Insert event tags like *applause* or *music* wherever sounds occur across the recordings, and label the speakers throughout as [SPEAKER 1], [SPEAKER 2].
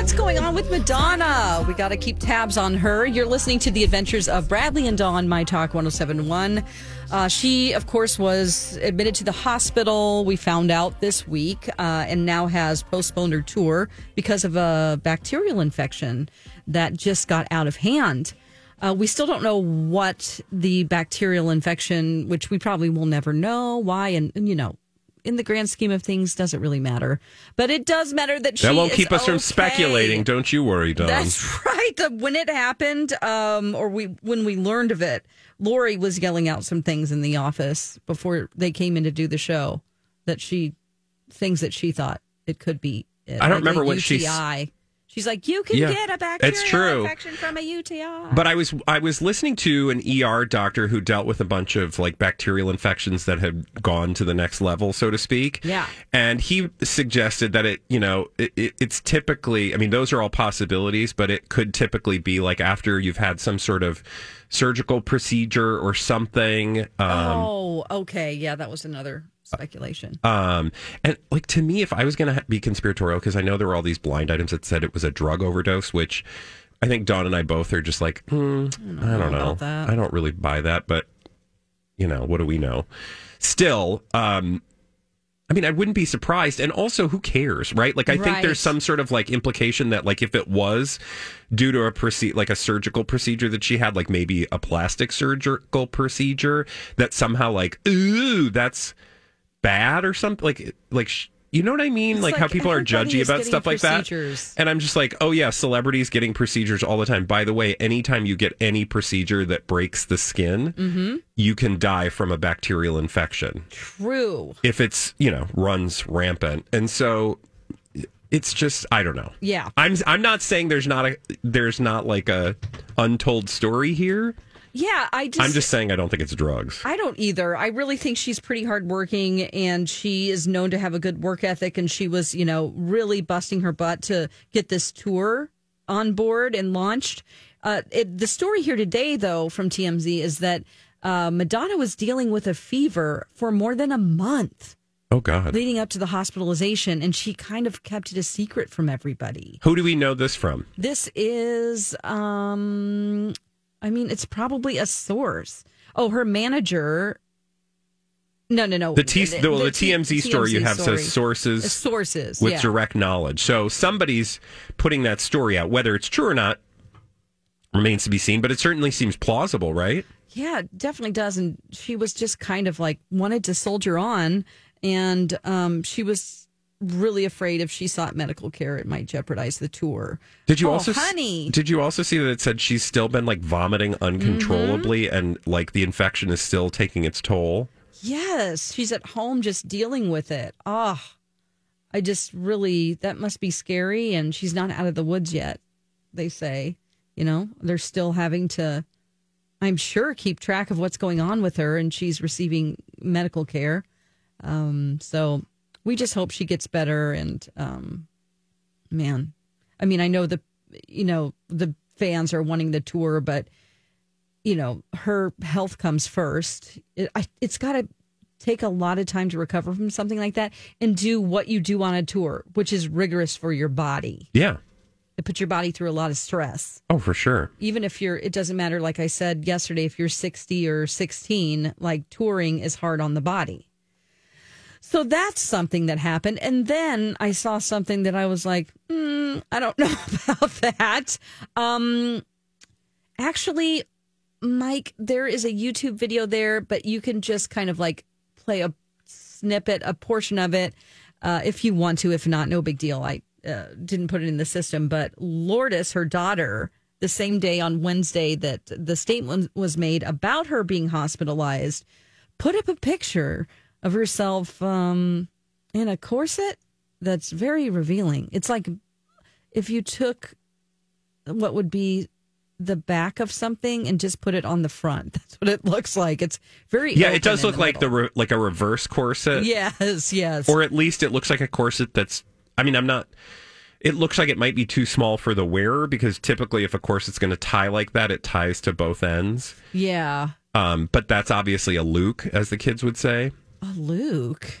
[SPEAKER 1] What's going on with Madonna? We got to keep tabs on her. You're listening to the adventures of Bradley and Dawn, My Talk 1071. Uh, she, of course, was admitted to the hospital, we found out this week, uh, and now has postponed her tour because of a bacterial infection that just got out of hand. Uh, we still don't know what the bacterial infection, which we probably will never know why, and, and you know, in the grand scheme of things, doesn't really matter. But it does matter that she
[SPEAKER 2] That won't keep us from speculating. Don't you worry, Dawn.
[SPEAKER 1] That's *laughs* right. When it happened, um, or we when we learned of it, Lori was yelling out some things in the office before they came in to do the show that she things that she thought it could be. It,
[SPEAKER 2] I don't
[SPEAKER 1] like
[SPEAKER 2] remember what she
[SPEAKER 1] UTI. She's like, you can
[SPEAKER 2] Yeah,
[SPEAKER 1] get a bacterial
[SPEAKER 2] it's true.
[SPEAKER 1] infection from a UTI.
[SPEAKER 2] But I was I was listening to an ER doctor who dealt with a bunch of like bacterial infections that had gone to the next level, so to speak.
[SPEAKER 1] Yeah.
[SPEAKER 2] And he suggested that it, you know, it, it, it's typically, I mean, those are all possibilities, but it could typically be like after you've had some sort of surgical procedure or something. Um,
[SPEAKER 1] oh, okay, yeah, that was another speculation.
[SPEAKER 2] Um, and like to me, if I was going to be conspiratorial, because I know there were all these blind items that said it was a drug overdose, which I think Dawn and I both are just like, hmm, I don't, know,
[SPEAKER 1] about that.
[SPEAKER 2] I don't really buy that, but you know, what do we know? Still, um, I mean, I wouldn't be surprised. And also, who cares, right? Like, I think there's some sort of like implication that, like, if it was due to a proce- like a surgical procedure that she had, like maybe a plastic surgical procedure, that somehow, like, ooh, that's bad or something. Like, like, sh- you know what I mean?
[SPEAKER 1] It's
[SPEAKER 2] Like, how people are judgy about stuff like that. And I'm just like, oh yeah, celebrities getting procedures all the time. By the way, anytime you get any procedure that breaks the skin,
[SPEAKER 1] Mm-hmm.
[SPEAKER 2] you can die from a bacterial infection
[SPEAKER 1] True.
[SPEAKER 2] if it's you know runs rampant and so it's just i don't know
[SPEAKER 1] Yeah.
[SPEAKER 2] i'm i'm not saying there's not a there's not like a untold story here
[SPEAKER 1] Yeah, I just
[SPEAKER 2] i'm just saying i don't think it's drugs
[SPEAKER 1] I don't either. I really think she's pretty hardworking and she is known to have a good work ethic. And she was, you know, really busting her butt to get this tour on board and launched. Uh, it, the story here today, though, from TMZ is that uh, Madonna was dealing with a fever for more than a month
[SPEAKER 2] oh god
[SPEAKER 1] leading up to the hospitalization. And she kind of kept it a secret from everybody.
[SPEAKER 2] who do we know this from
[SPEAKER 1] This is, um, I mean, it's probably a source. Oh, her manager. No, no, no.
[SPEAKER 2] the T the, well, the,
[SPEAKER 1] T-
[SPEAKER 2] TMZ story you have says sources
[SPEAKER 1] Uh, sources
[SPEAKER 2] with
[SPEAKER 1] yeah.
[SPEAKER 2] direct knowledge so somebody's putting that story out whether it's true or not remains to be seen but it certainly seems plausible right
[SPEAKER 1] Yeah, it definitely does. And she was just kind of like wanted to soldier on, and um, she was really afraid if she sought medical care, it might jeopardize the tour.
[SPEAKER 2] Did you
[SPEAKER 1] Oh,
[SPEAKER 2] also
[SPEAKER 1] honey.
[SPEAKER 2] Did you also see that it said she's still been like vomiting uncontrollably
[SPEAKER 1] Mm-hmm.
[SPEAKER 2] and like the infection is still taking its toll?
[SPEAKER 1] Yes, she's at home just dealing with it. Oh, I just really, that must be scary. And she's not out of the woods yet, they say. You know, they're still having to, I'm sure, keep track of what's going on with her, and she's receiving medical care. Um, so we just hope she gets better. And um, man, I mean, I know the, you know, the fans are wanting the tour, but you know, her health comes first. It, I, it's got to take a lot of time to recover from something like that and do what you do on a tour, which is rigorous for your body.
[SPEAKER 2] Yeah.
[SPEAKER 1] It puts your body through a lot of stress.
[SPEAKER 2] Oh, for sure.
[SPEAKER 1] Even if you're, it doesn't matter, like I said yesterday, if you're 60 or 16, like touring is hard on the body. So that's something that happened. And then I saw something that I was like, mm, I don't *laughs* know about that. Um, actually, Mike, there is a YouTube video there, but you can just kind of like play a snippet, a portion of it, uh, if you want to. If not, no big deal. I uh, didn't put it in the system, but Lourdes, her daughter, the same day on Wednesday that the statement was made about her being hospitalized, put up a picture of herself um, in a corset that's very revealing. It's like if you took what would be the back of something and just put it on the front. *laughs* That's what it looks like. It's very
[SPEAKER 2] Yeah, it does look like the re- like a reverse corset.
[SPEAKER 1] yes, yes.
[SPEAKER 2] Or at least it looks like a corset that's I mean, I'm not it looks like it might be too small for the wearer because typically if a corset's going to tie like that, it ties to both ends.
[SPEAKER 1] yeah.
[SPEAKER 2] Um, but that's obviously a lewk, as the kids would say.
[SPEAKER 1] A lewk.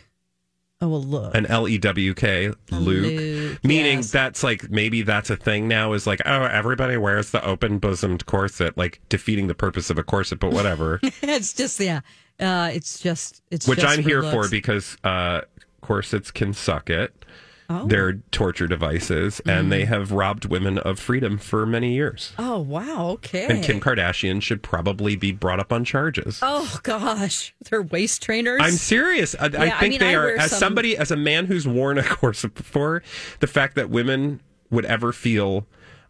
[SPEAKER 1] Oh, a look.
[SPEAKER 2] An L E W K,
[SPEAKER 1] lewk.
[SPEAKER 2] Meaning
[SPEAKER 1] yes.
[SPEAKER 2] that's like maybe that's a thing now is like, oh, everybody wears the open bosomed corset, like defeating the purpose of a corset, but whatever. *laughs*
[SPEAKER 1] it's just yeah. Uh, it's just it's
[SPEAKER 2] Which
[SPEAKER 1] just
[SPEAKER 2] I'm here for because uh, corsets can suck it.
[SPEAKER 1] Oh.
[SPEAKER 2] They're torture devices, and they mm. have robbed women of freedom for many years.
[SPEAKER 1] Oh wow. Okay.
[SPEAKER 2] And Kim Kardashian should probably be brought up on charges.
[SPEAKER 1] Oh gosh, they're waist trainers.
[SPEAKER 2] I'm serious. I, I
[SPEAKER 1] Yeah, I
[SPEAKER 2] think
[SPEAKER 1] mean,
[SPEAKER 2] they
[SPEAKER 1] I
[SPEAKER 2] are. As
[SPEAKER 1] some-
[SPEAKER 2] somebody, as a man who's worn a *laughs* corset before, the fact that women would ever feel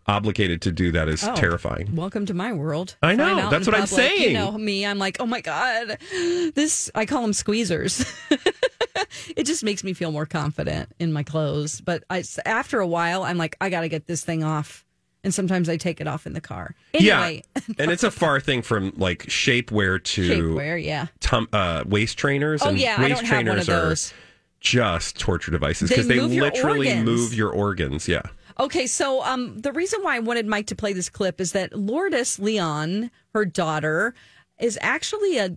[SPEAKER 2] obligated to do that is
[SPEAKER 1] Oh.
[SPEAKER 2] terrifying.
[SPEAKER 1] Welcome to my world.
[SPEAKER 2] I know, that's what I'm saying.
[SPEAKER 1] You know me. I'm like, oh my god, this. I call them squeezers. *laughs* *laughs* it just makes me feel more confident in my clothes. But I, after a while, I'm like, I got to get this thing off. And sometimes I take it off in the car. Anyway,
[SPEAKER 2] Yeah, and it's a far thing from like shapewear to
[SPEAKER 1] shapewear. Yeah.
[SPEAKER 2] tum- uh, waist trainers.
[SPEAKER 1] Oh
[SPEAKER 2] and
[SPEAKER 1] yeah,
[SPEAKER 2] waist
[SPEAKER 1] don't have one
[SPEAKER 2] trainers are just torture devices because they,
[SPEAKER 1] your
[SPEAKER 2] literally
[SPEAKER 1] organs.
[SPEAKER 2] move your organs. Yeah.
[SPEAKER 1] Okay, so um, the reason why I wanted Mike to play this clip is that Lourdes Leon, her daughter, is actually a.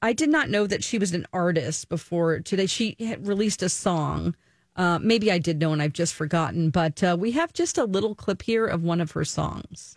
[SPEAKER 1] I did not know that she was an artist before today. She released a song. Uh, maybe I did know and I've just forgotten, but uh, we have just a little clip here of one of her songs.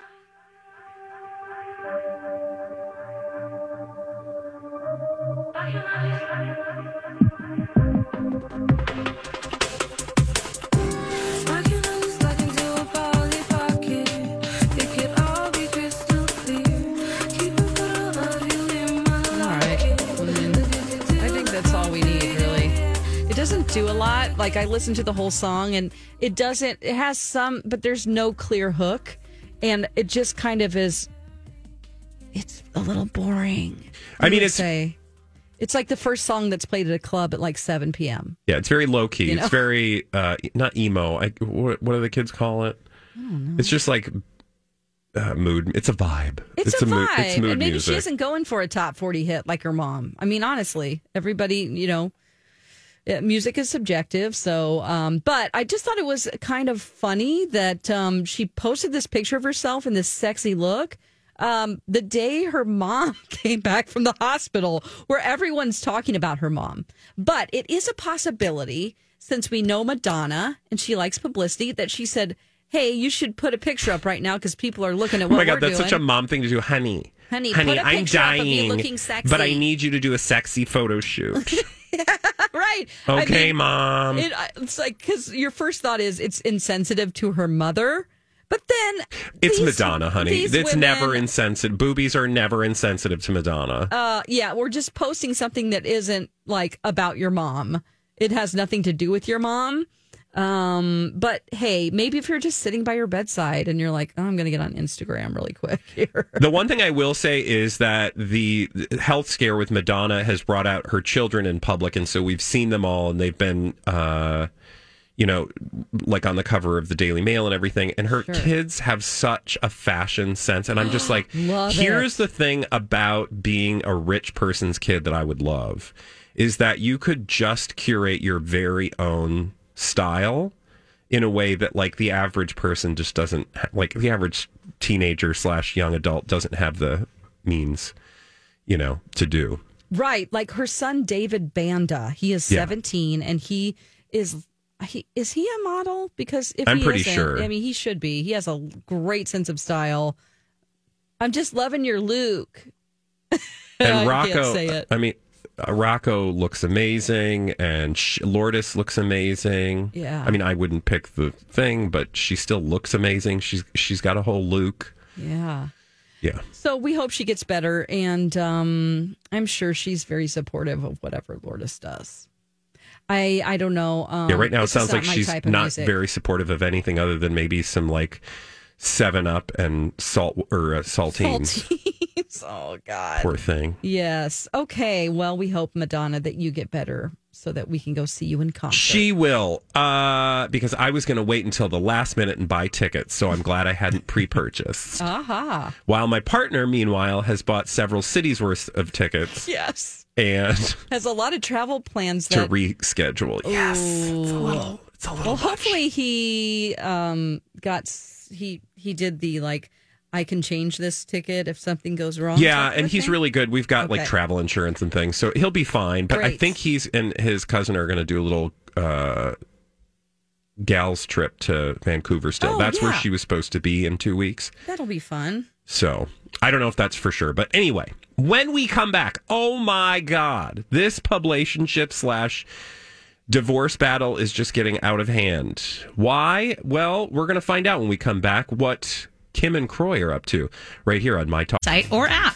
[SPEAKER 1] Do a lot. Like I listen to the whole song, and it doesn't. It has some, but there's no clear hook, and it just kind of is. It's a little boring.
[SPEAKER 2] I mean, it's-
[SPEAKER 1] say. It's like the first song that's played at a club at like 7 p.m.
[SPEAKER 2] Yeah, it's very low key.
[SPEAKER 1] You know?
[SPEAKER 2] It's very uh, not emo. I, what, what do the kids call it? It's just like uh, mood. It's a vibe.
[SPEAKER 1] It's, a,
[SPEAKER 2] mood.
[SPEAKER 1] vibe,
[SPEAKER 2] It's mood
[SPEAKER 1] and maybe
[SPEAKER 2] music.
[SPEAKER 1] she isn't going for a top 40 hit like her mom. I mean, honestly, everybody, you know, music is subjective. So, um, but I just thought it was kind of funny that um, she posted this picture of herself in this sexy look. Um, the day her mom *laughs* came back from the hospital, where everyone's talking about her mom. But it is a possibility, since we know Madonna and she likes publicity, that she said, Hey, you should put a picture up right now because people are looking at what Oh
[SPEAKER 2] my god,
[SPEAKER 1] we're
[SPEAKER 2] that's
[SPEAKER 1] doing.
[SPEAKER 2] such a mom thing to do, honey.
[SPEAKER 1] Honey,
[SPEAKER 2] honey,
[SPEAKER 1] put a
[SPEAKER 2] I'm
[SPEAKER 1] picture up of you
[SPEAKER 2] dying,
[SPEAKER 1] looking sexy.
[SPEAKER 2] but I need you to do a sexy photo shoot. *laughs* *laughs*
[SPEAKER 1] right. I
[SPEAKER 2] Okay,
[SPEAKER 1] mean,
[SPEAKER 2] mom.
[SPEAKER 1] It, it's like because your first thought is it's insensitive to her mother, but then
[SPEAKER 2] it's
[SPEAKER 1] these-
[SPEAKER 2] Madonna, honey. It's never insensitive. Boobies are never insensitive to Madonna.
[SPEAKER 1] Uh, yeah, we're just posting something that isn't like about your mom. It has nothing to do with your mom. Um, but hey, maybe if you're just sitting by your bedside and you're like, oh, I'm going to get on Instagram really quick *laughs* here.
[SPEAKER 2] The one thing I will say is that the health scare with Madonna has brought out her children in public, and so we've seen them all, and they've been, uh, you know, like on the cover of the Daily Mail and everything. And her kids have such a fashion sense, and I'm just like, *gasps* here's the thing about being a rich person's kid that I would love is that you could just curate your very own style in a way that like the average person just doesn't like the average teenager slash young adult doesn't have the means you know to do
[SPEAKER 1] Right, like her son David Banda. He is
[SPEAKER 2] Yeah.
[SPEAKER 1] 17 and he is he is he a model because if
[SPEAKER 2] I'm
[SPEAKER 1] he
[SPEAKER 2] pretty sure.
[SPEAKER 1] I mean he should be. He has a great sense of style. I'm just loving your lewk. *laughs*
[SPEAKER 2] and rocco
[SPEAKER 1] can't say it.
[SPEAKER 2] i mean Rocco looks amazing, and Sh- Lourdes looks amazing.
[SPEAKER 1] Yeah.
[SPEAKER 2] I mean, I wouldn't pick the thing, but she still looks amazing. She's she's got a whole look.
[SPEAKER 1] Yeah.
[SPEAKER 2] Yeah.
[SPEAKER 1] So we hope she gets better, and um, I'm sure she's very supportive of whatever Lourdes does. I I don't know. Um,
[SPEAKER 2] Yeah, right now it sounds like she's not
[SPEAKER 1] music.
[SPEAKER 2] very supportive of anything other than maybe some like Seven Up and salt or uh, saltines.
[SPEAKER 1] Saltines. *laughs* oh God.
[SPEAKER 2] Poor thing.
[SPEAKER 1] Yes. Okay. Well, we hope Madonna that you get better so that we can go see you in concert.
[SPEAKER 2] She will, uh, because I was going to wait until the last minute and buy tickets, so I'm glad I hadn't *laughs* pre-purchased.
[SPEAKER 1] Aha.
[SPEAKER 2] While my partner, meanwhile, has bought several cities worth of tickets
[SPEAKER 1] Yes.
[SPEAKER 2] and *laughs*
[SPEAKER 1] Has a lot of travel plans
[SPEAKER 2] to
[SPEAKER 1] that.
[SPEAKER 2] reschedule. Yes, it's a little, it's a little.
[SPEAKER 1] well,
[SPEAKER 2] much.
[SPEAKER 1] hopefully he um got he he did the like I can change this ticket if something goes wrong.
[SPEAKER 2] Yeah, and he's
[SPEAKER 1] thing.
[SPEAKER 2] really good. We've got like travel insurance and things, so he'll be fine. But I think he's and his cousin are going to do a little uh, gals trip to Vancouver. Still,
[SPEAKER 1] Oh,
[SPEAKER 2] that's where she was supposed to be in two weeks.
[SPEAKER 1] that'll be fun.
[SPEAKER 2] So I don't know if that's for sure, but anyway, when we come back, oh my god, this publicationship slash divorce battle is just getting out of hand. Why? Well, we're going to find out when we come back what Kim and Kroy are up to right here on my talk.
[SPEAKER 3] site or app.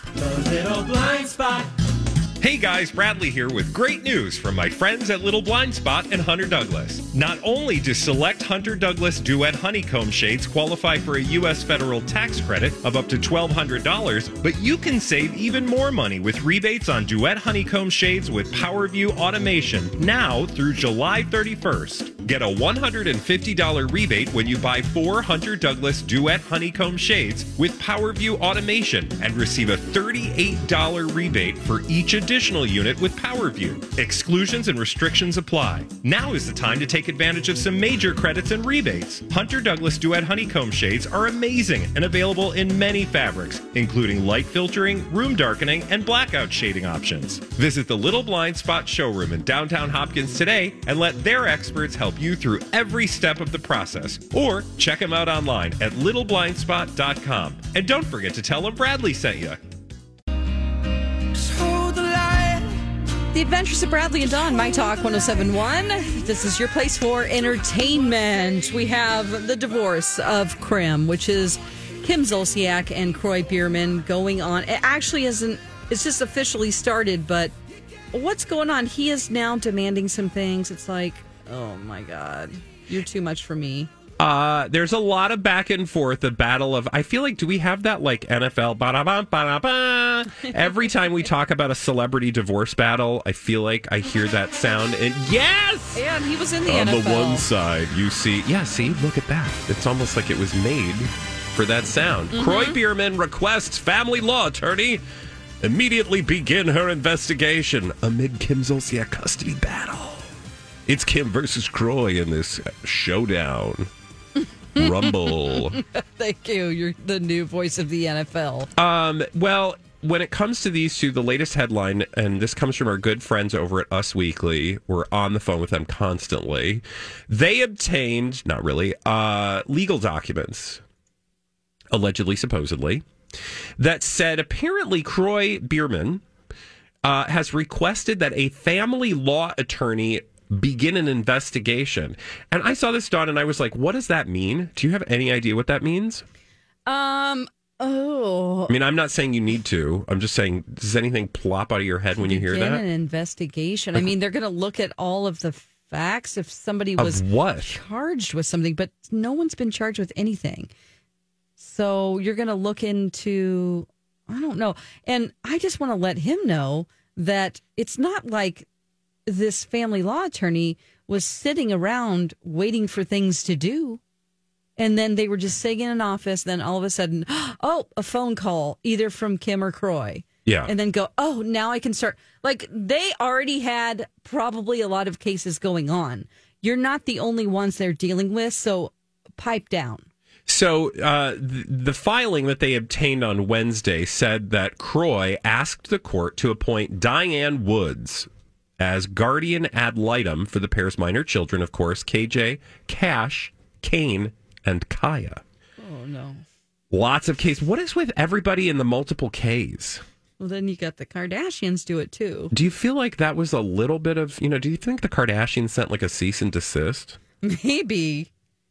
[SPEAKER 2] Hey guys, Bradley here with great news from my friends at Little Blind Spot and Hunter Douglas. Not only do select Hunter Douglas Duet Honeycomb shades qualify for a U.S. federal tax credit of up to $1,200, but you can save even more money with rebates on Duet Honeycomb shades with PowerView automation now through July 31st. Get a $150 rebate when you buy four Hunter Douglas Duet Honeycomb shades with PowerView automation and receive a $38 rebate for each additional unit with PowerView. Exclusions and restrictions apply. Now is the time to take advantage of some major credits and rebates. Hunter Douglas Duet Honeycomb shades are amazing and available in many fabrics, including light filtering, room darkening, and blackout shading options. Visit the Little Blind Spot showroom in downtown Hopkins today and let their experts help you through every step of the process. Or check them out online at littleblindspot.com. And don't forget to tell them Bradley sent you.
[SPEAKER 1] The Adventures of Bradley and Dawn, My Talk 1071. This is your place for entertainment. We have the divorce of Krim, which is Kim Zolciak and Kroy Biermann going on. It actually isn't, it's just officially started, but what's going on? He is now demanding some things. It's like, oh my God, you're too much for me.
[SPEAKER 2] Uh, there's a lot of back and forth, a battle of. I feel like, do we have that like NFL? Ba-da-ba, ba-da-ba? *laughs* Every time we talk about a celebrity divorce battle, I feel like I hear that sound. And yes,
[SPEAKER 1] And he was in the NFL.
[SPEAKER 2] on
[SPEAKER 1] NFL.
[SPEAKER 2] the one side, you see, yeah, see, look at that. It's almost like it was made for that sound.
[SPEAKER 1] Mm-hmm.
[SPEAKER 2] Kroy Biermann requests family law attorney immediately begin her investigation amid Kim Zolciak custody battle. It's Kim versus Kroy in this showdown. Rumble. *laughs*
[SPEAKER 1] Thank you. You're the new voice of the NFL.
[SPEAKER 2] Um, well, when it comes to these two, the latest headline, and this comes from our good friends over at Us Weekly, we're on the phone with them constantly. They obtained, not really, uh, legal documents, allegedly, supposedly, that said apparently Kroy Biermann uh, has requested that a family law attorney begin an investigation. And I saw this, Dawn, and I was like, what does that mean? Do you have any idea what that means?
[SPEAKER 1] Um, oh.
[SPEAKER 2] I mean, I'm not saying you need to. I'm just saying, does anything plop out of your head when you hear
[SPEAKER 1] begin
[SPEAKER 2] that?
[SPEAKER 1] an investigation. I mean, they're going to look at all of the facts if somebody was
[SPEAKER 2] Of what?
[SPEAKER 1] charged with something, but no one's been charged with anything. So you're going to look into, I don't know. And I just want to let him know that it's not like this family law attorney was sitting around waiting for things to do. And then they were just sitting in an office. Then all of a sudden, *gasps* oh, a phone call, either from Kim or Kroy
[SPEAKER 2] Yeah.
[SPEAKER 1] and then go, oh, now I can start. Like they already had probably a lot of cases going on. You're not the only ones they're dealing with, so pipe down.
[SPEAKER 2] So uh, th- the filing that they obtained on Wednesday said that Kroy asked the court to appoint Diane Woods as guardian ad litem for the pair's minor children, of course, KJ, Kash, Kane, and Kaia.
[SPEAKER 1] Oh no.
[SPEAKER 2] Lots of Ks. What is with everybody in the multiple Ks?
[SPEAKER 1] Well, then you got the Kardashians do it too.
[SPEAKER 2] Do you feel like that was a little bit of, you know, do you think the Kardashians sent like a cease and desist? *laughs*
[SPEAKER 1] Maybe.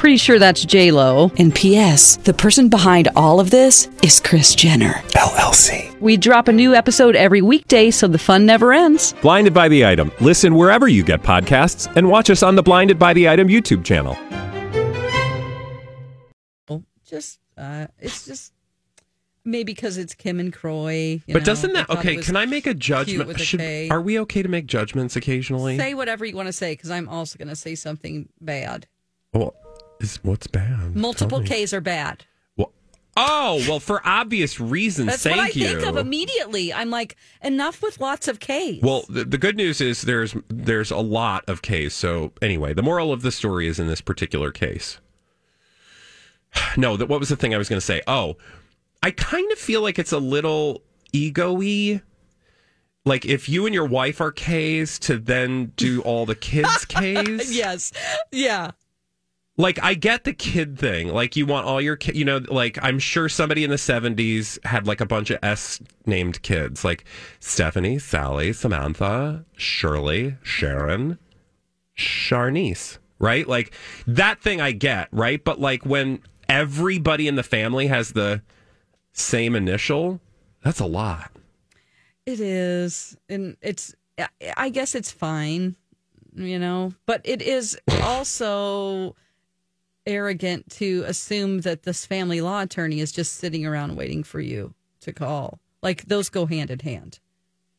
[SPEAKER 1] Pretty sure that's J Lo.
[SPEAKER 4] And P.S. The person behind all of this is Kris Jenner.
[SPEAKER 5] LLC.
[SPEAKER 1] We drop a new episode every weekday, so the fun never ends.
[SPEAKER 5] Blinded by the item. Listen wherever you get podcasts, and watch us on the Blinded by the Item YouTube channel.
[SPEAKER 1] Just, uh, it's just maybe because it's Kim and Kroy. you
[SPEAKER 2] but
[SPEAKER 1] know,
[SPEAKER 2] doesn't that
[SPEAKER 1] thought
[SPEAKER 2] okay? Can I make a judgment?
[SPEAKER 1] with a
[SPEAKER 2] Should,
[SPEAKER 1] K.
[SPEAKER 2] are we okay to make judgments occasionally?
[SPEAKER 1] Say whatever you want to say, because I'm also going to say something bad.
[SPEAKER 2] well, is, what's bad?
[SPEAKER 1] Multiple Ks are bad.
[SPEAKER 2] Well, oh, well, for obvious reasons.
[SPEAKER 1] That's
[SPEAKER 2] thank
[SPEAKER 1] what I
[SPEAKER 2] you.
[SPEAKER 1] think of immediately. I'm like, enough with lots of Ks.
[SPEAKER 2] Well, the, the good news is there's there's a lot of Ks. So anyway, the moral of the story is in this particular case. *sighs* No, that what was the thing I was going to say? Oh, I kind of feel like it's a little ego-y. Like if you and your wife are K's to then do all the kids' *laughs* K's.
[SPEAKER 1] yes, yeah.
[SPEAKER 2] Like I get the kid thing. Like you want all your ki- you know like I'm sure somebody in the 70s had like a bunch of S named kids like Stephanie, Sally, Samantha, Shirley, Sharon, Charnice, right? Like that thing I get, right? But like when everybody in the family has the same initial, that's a lot.
[SPEAKER 1] It is, and it's. I guess it's fine, you know, but it is also arrogant to assume that this family law attorney is just sitting around waiting for you to call. Like those go hand in hand.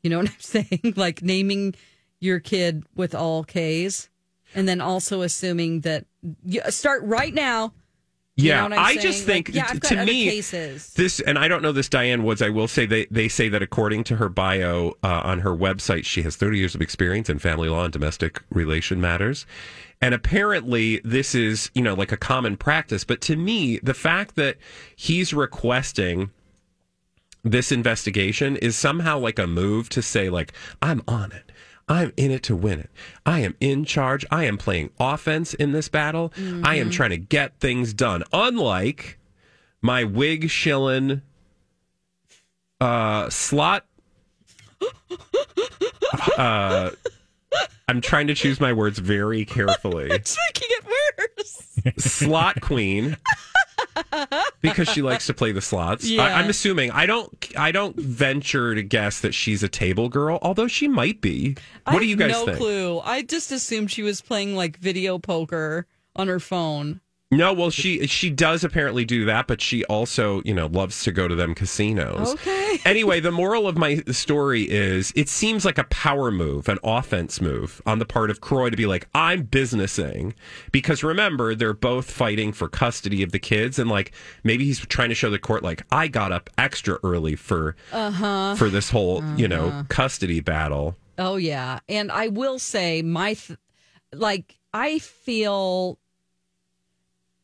[SPEAKER 1] You know *laughs* what I'm saying? *laughs* like naming your kid with all K's, and then also assuming that you start right now. You
[SPEAKER 2] Yeah,
[SPEAKER 1] know what I'm
[SPEAKER 2] I
[SPEAKER 1] saying?
[SPEAKER 2] just think
[SPEAKER 1] Like, yeah,
[SPEAKER 2] t-
[SPEAKER 1] I've got
[SPEAKER 2] to me
[SPEAKER 1] cases.
[SPEAKER 2] this, and I don't know this Diane Woods. I will say they they say that according to her bio uh, on her website, she has 30 years of experience in family law and domestic relation matters, and apparently this is you know like a common practice. But to me, the fact that he's requesting this investigation is somehow like a move to say like I'm on it. I'm in it to win it. I am in charge. I am playing offense in this battle. I am trying to get things done. Unlike my wig shilling uh slot *laughs* uh I'm trying to choose my words very *laughs* carefully.
[SPEAKER 1] It's making it worse.
[SPEAKER 2] slot queen *laughs* because she likes to play the slots.
[SPEAKER 1] Yeah.
[SPEAKER 2] I, I'm assuming. I don't. I don't venture to guess that she's a table girl, although she might be. What
[SPEAKER 1] I
[SPEAKER 2] do you guys
[SPEAKER 1] no
[SPEAKER 2] think?
[SPEAKER 1] clue. I just assumed she was playing like video poker on her phone.
[SPEAKER 2] No, well, she she does apparently do that, but she also, you know, loves to go to them casinos.
[SPEAKER 1] Okay. *laughs*
[SPEAKER 2] anyway, the moral of my story is it seems like a power move, an offense move on the part of Kroy to be like, I'm businessing. Because remember, they're both fighting for custody of the kids. And like, maybe he's trying to show the court, like, I got up extra early for,
[SPEAKER 1] Uh-huh.
[SPEAKER 2] for this whole, you know, custody battle.
[SPEAKER 1] Oh yeah, and I will say my th- like I feel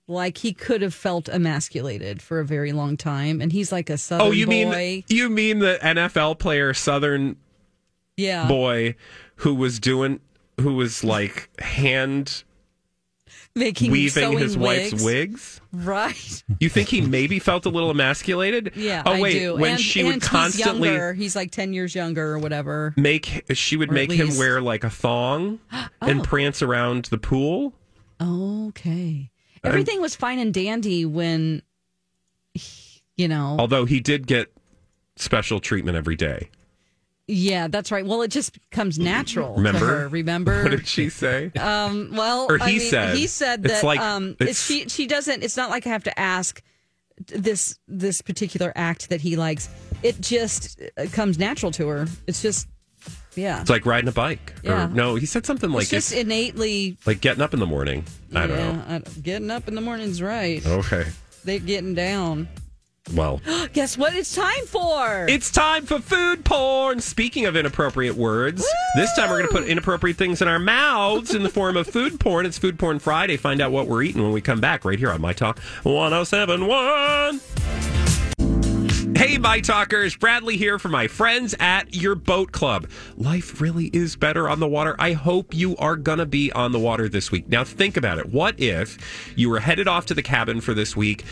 [SPEAKER 1] like he could have felt emasculated for a very long time, and he's like a southern
[SPEAKER 2] Oh, you
[SPEAKER 1] boy.
[SPEAKER 2] mean, you mean the NFL player, Southern
[SPEAKER 1] yeah,
[SPEAKER 2] boy who was doing who was like hand
[SPEAKER 1] making
[SPEAKER 2] weaving his
[SPEAKER 1] wigs.
[SPEAKER 2] wife's wigs
[SPEAKER 1] Right.
[SPEAKER 2] you think he maybe felt a little emasculated
[SPEAKER 1] Yeah.
[SPEAKER 2] oh
[SPEAKER 1] I
[SPEAKER 2] wait
[SPEAKER 1] do.
[SPEAKER 2] when
[SPEAKER 1] and,
[SPEAKER 2] she
[SPEAKER 1] and
[SPEAKER 2] would constantly
[SPEAKER 1] he's, younger. he's like ten years younger or whatever.
[SPEAKER 2] make she would
[SPEAKER 1] Or
[SPEAKER 2] make him wear like a thong *gasps* and
[SPEAKER 1] Oh.
[SPEAKER 2] prance around the pool
[SPEAKER 1] Okay. Everything was fine and dandy when, you know.
[SPEAKER 2] although he did get special treatment every day
[SPEAKER 1] Yeah, that's right. Well, it just comes natural. to
[SPEAKER 2] Remember?
[SPEAKER 1] her, remember? *laughs*
[SPEAKER 2] what did she say
[SPEAKER 1] Um, well,
[SPEAKER 2] Or
[SPEAKER 1] I
[SPEAKER 2] he
[SPEAKER 1] mean,
[SPEAKER 2] said.
[SPEAKER 1] he said that
[SPEAKER 2] like-
[SPEAKER 1] um, she she doesn't. It's not like I have to ask this this particular act that he likes. It just uh, comes natural to her. It's just yeah.
[SPEAKER 2] It's like riding a bike.
[SPEAKER 1] Yeah.
[SPEAKER 2] Or, no, he said something like
[SPEAKER 1] it's just
[SPEAKER 2] it's
[SPEAKER 1] innately
[SPEAKER 2] like getting up in the morning. I don't know.
[SPEAKER 1] I getting up in the morning's right.
[SPEAKER 2] Okay.
[SPEAKER 1] They're getting down.
[SPEAKER 2] Well, *gasps*
[SPEAKER 1] Guess what it's time for?
[SPEAKER 2] it's time for food porn. Speaking of inappropriate words, this time we're going to put inappropriate things in our mouths in the form of food porn. It's Food Porn Friday. Find out what we're eating when we come back right here on My Talk 1071. Hey, my talkers, Bradley here for my friends at your boat club. Life really is better on the water. I hope you are going to be on the water this week. Now, think about it. What if you were headed off to the cabin for this week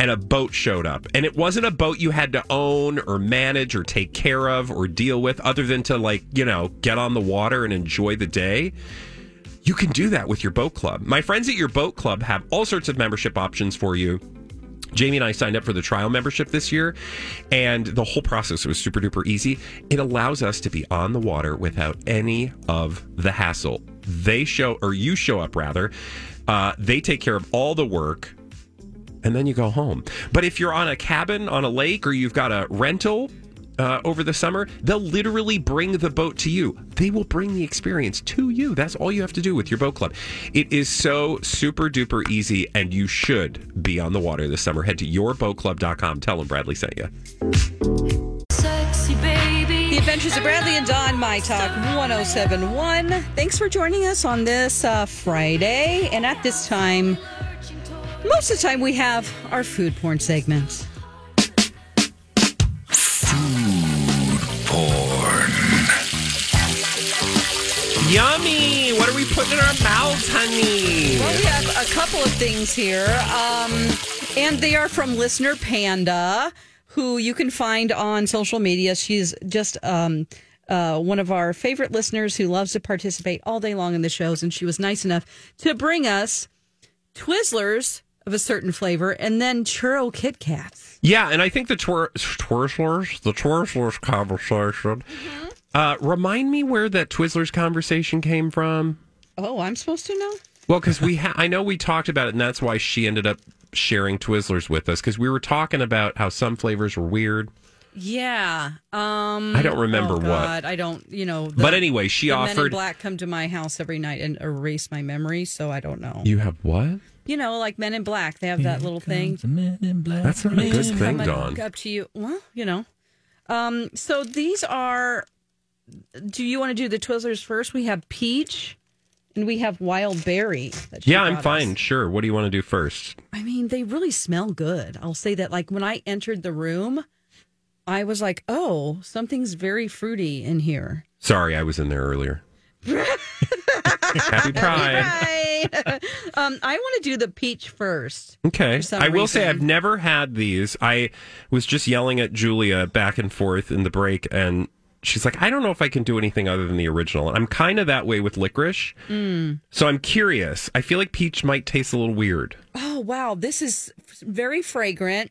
[SPEAKER 2] and a boat showed up? And it wasn't a boat you had to own or manage or take care of or deal with, other than to, like, you know, get on the water and enjoy the day. You can do that with your boat club. My friends at your boat club have all sorts of membership options for you. Jamie and I signed up for the trial membership this year, and the whole process was super duper easy. It allows us to be on the water without any of the hassle. They show, or you show up rather, uh, they take care of all the work, and then you go home. But if you're on a cabin on a lake or you've got a rental, uh, over the summer, they'll literally bring the boat to you. They will bring the experience to you. That's all you have to do with your boat club. It is so super duper easy, and you should be on the water this summer. Head to yourboatclub.com. Tell them Bradley sent you.
[SPEAKER 6] Sexy baby.
[SPEAKER 1] The Adventures of Bradley and Dawn, My Talk 1071. Thanks for joining us on this uh, Friday. And at this time, most of the time, we have our food porn segment.
[SPEAKER 2] Yummy! What are we putting in our mouths, honey?
[SPEAKER 1] Well, we have a couple of things here. Um, and they are from listener Panda, who you can find on social media. She's just um, uh, one of our favorite listeners who loves to participate all day long in the shows. And she was nice enough to bring us Twizzlers of a certain flavor and then churro Kit Kats.
[SPEAKER 2] Yeah, and I think the twir- Twizzlers, the Twizzlers conversation. Uh, remind me where that Twizzlers conversation came from.
[SPEAKER 1] Oh, I'm supposed to know?
[SPEAKER 2] Well, because we, ha- I know we talked about it, and that's why she ended up sharing Twizzlers with us because we were talking about how some flavors were weird.
[SPEAKER 1] Yeah. Um,
[SPEAKER 2] I don't remember
[SPEAKER 1] oh,
[SPEAKER 2] what.
[SPEAKER 1] God, I don't, you know. the-
[SPEAKER 2] But anyway, she
[SPEAKER 1] the Men in. Black come to my house every night and erase my memory, so I don't know.
[SPEAKER 2] You have what?
[SPEAKER 1] You know, like Men in Black, they have that little thing. Men in Black.
[SPEAKER 2] That's not a good
[SPEAKER 1] Just
[SPEAKER 2] thing,
[SPEAKER 1] coming
[SPEAKER 2] Dawn.
[SPEAKER 1] Up to you. Well, you know. Um, so these are. Do you want to do the Twizzlers first? We have peach, and we have wild berry.
[SPEAKER 2] Yeah, I'm fine.
[SPEAKER 1] us.
[SPEAKER 2] Sure. What do you want to do first?
[SPEAKER 1] I mean, they really smell good. I'll say that. Like when I entered the room, I was like, "Oh, something's very fruity in here."
[SPEAKER 2] Sorry, I was in there earlier. Happy *laughs* Pride.
[SPEAKER 1] Right. um, I want to do the peach first.
[SPEAKER 2] Okay. I will say. I've never had these. I was just yelling at Julia back and forth in the break, and she's like, I don't know if I can do anything other than the original. And I'm kind of that way with licorice.
[SPEAKER 1] Mm.
[SPEAKER 2] So I'm curious. I feel like peach might taste a little weird.
[SPEAKER 1] Oh wow, this is very fragrant.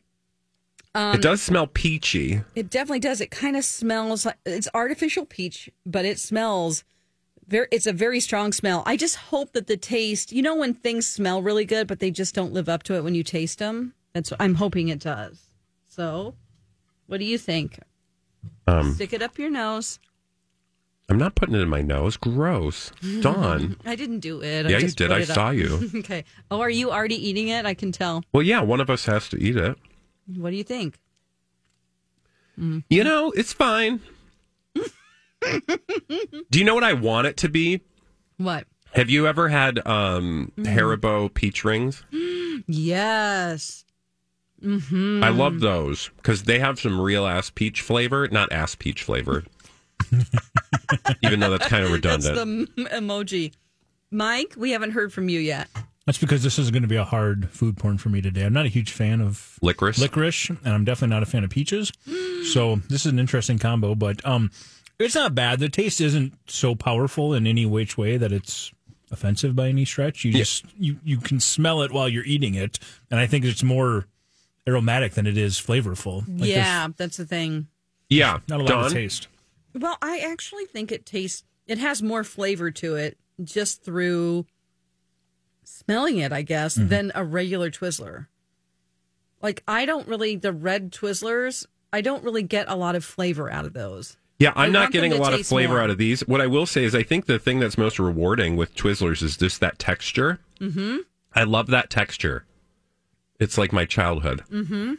[SPEAKER 1] Um,
[SPEAKER 2] it does smell peachy.
[SPEAKER 1] It definitely does. It kind of smells like it's artificial peach, but it smells very. It's a very strong smell. I just hope that the taste. You know, when things smell really good, but they just don't live up to it when you taste them. That's what I'm hoping it does. So, what do you think?
[SPEAKER 2] Um,
[SPEAKER 1] Stick it up your nose.
[SPEAKER 2] I'm not putting it in my nose. Gross. Dawn.
[SPEAKER 1] I didn't do it. I
[SPEAKER 2] Yeah, you
[SPEAKER 1] just
[SPEAKER 2] did.
[SPEAKER 1] put
[SPEAKER 2] I
[SPEAKER 1] it
[SPEAKER 2] saw you. *laughs*
[SPEAKER 1] okay. Oh, are you already eating it? I can tell.
[SPEAKER 2] Well, yeah, one of us has to eat it.
[SPEAKER 1] What do you think?
[SPEAKER 2] You know, it's fine. *laughs* do you know what I want it to be?
[SPEAKER 1] What?
[SPEAKER 2] Have you ever had um,
[SPEAKER 1] Mm.
[SPEAKER 2] Haribo peach rings? *gasps*
[SPEAKER 1] Yes. Mm-hmm.
[SPEAKER 2] I love those because they have some real ass peach flavor, not ass peach flavor. *laughs* Even though that's kind of
[SPEAKER 1] That's
[SPEAKER 2] redundant.
[SPEAKER 1] the m- emoji. Mike, we haven't heard from you yet.
[SPEAKER 7] That's because this is going to be a hard food porn for me today. I'm not a huge fan of
[SPEAKER 2] licorice,
[SPEAKER 7] licorice, and I'm definitely not a fan of peaches. so this is an interesting combo, but um, it's not bad. The taste isn't so powerful in any which way that it's offensive by any stretch. You just you you can smell it while you're eating it, and I think it's more aromatic than it is flavorful. Like
[SPEAKER 1] yeah, that's the thing.
[SPEAKER 2] Yeah,
[SPEAKER 7] not a lot
[SPEAKER 2] Dawn?
[SPEAKER 7] of taste.
[SPEAKER 1] Well, I actually think it tastes. It has more flavor to it just through smelling it, I guess,
[SPEAKER 7] Mm-hmm.
[SPEAKER 1] than a regular Twizzler. Like I don't really the red Twizzlers. I don't really get a lot of flavor out of those.
[SPEAKER 2] Yeah,
[SPEAKER 1] I
[SPEAKER 2] I'm not getting a lot of flavor
[SPEAKER 1] more.
[SPEAKER 2] out of these. What I will say is, I think the thing that's most rewarding with Twizzlers is just that texture. Mm-hmm. I love that texture. It's like my childhood. Mm-hmm.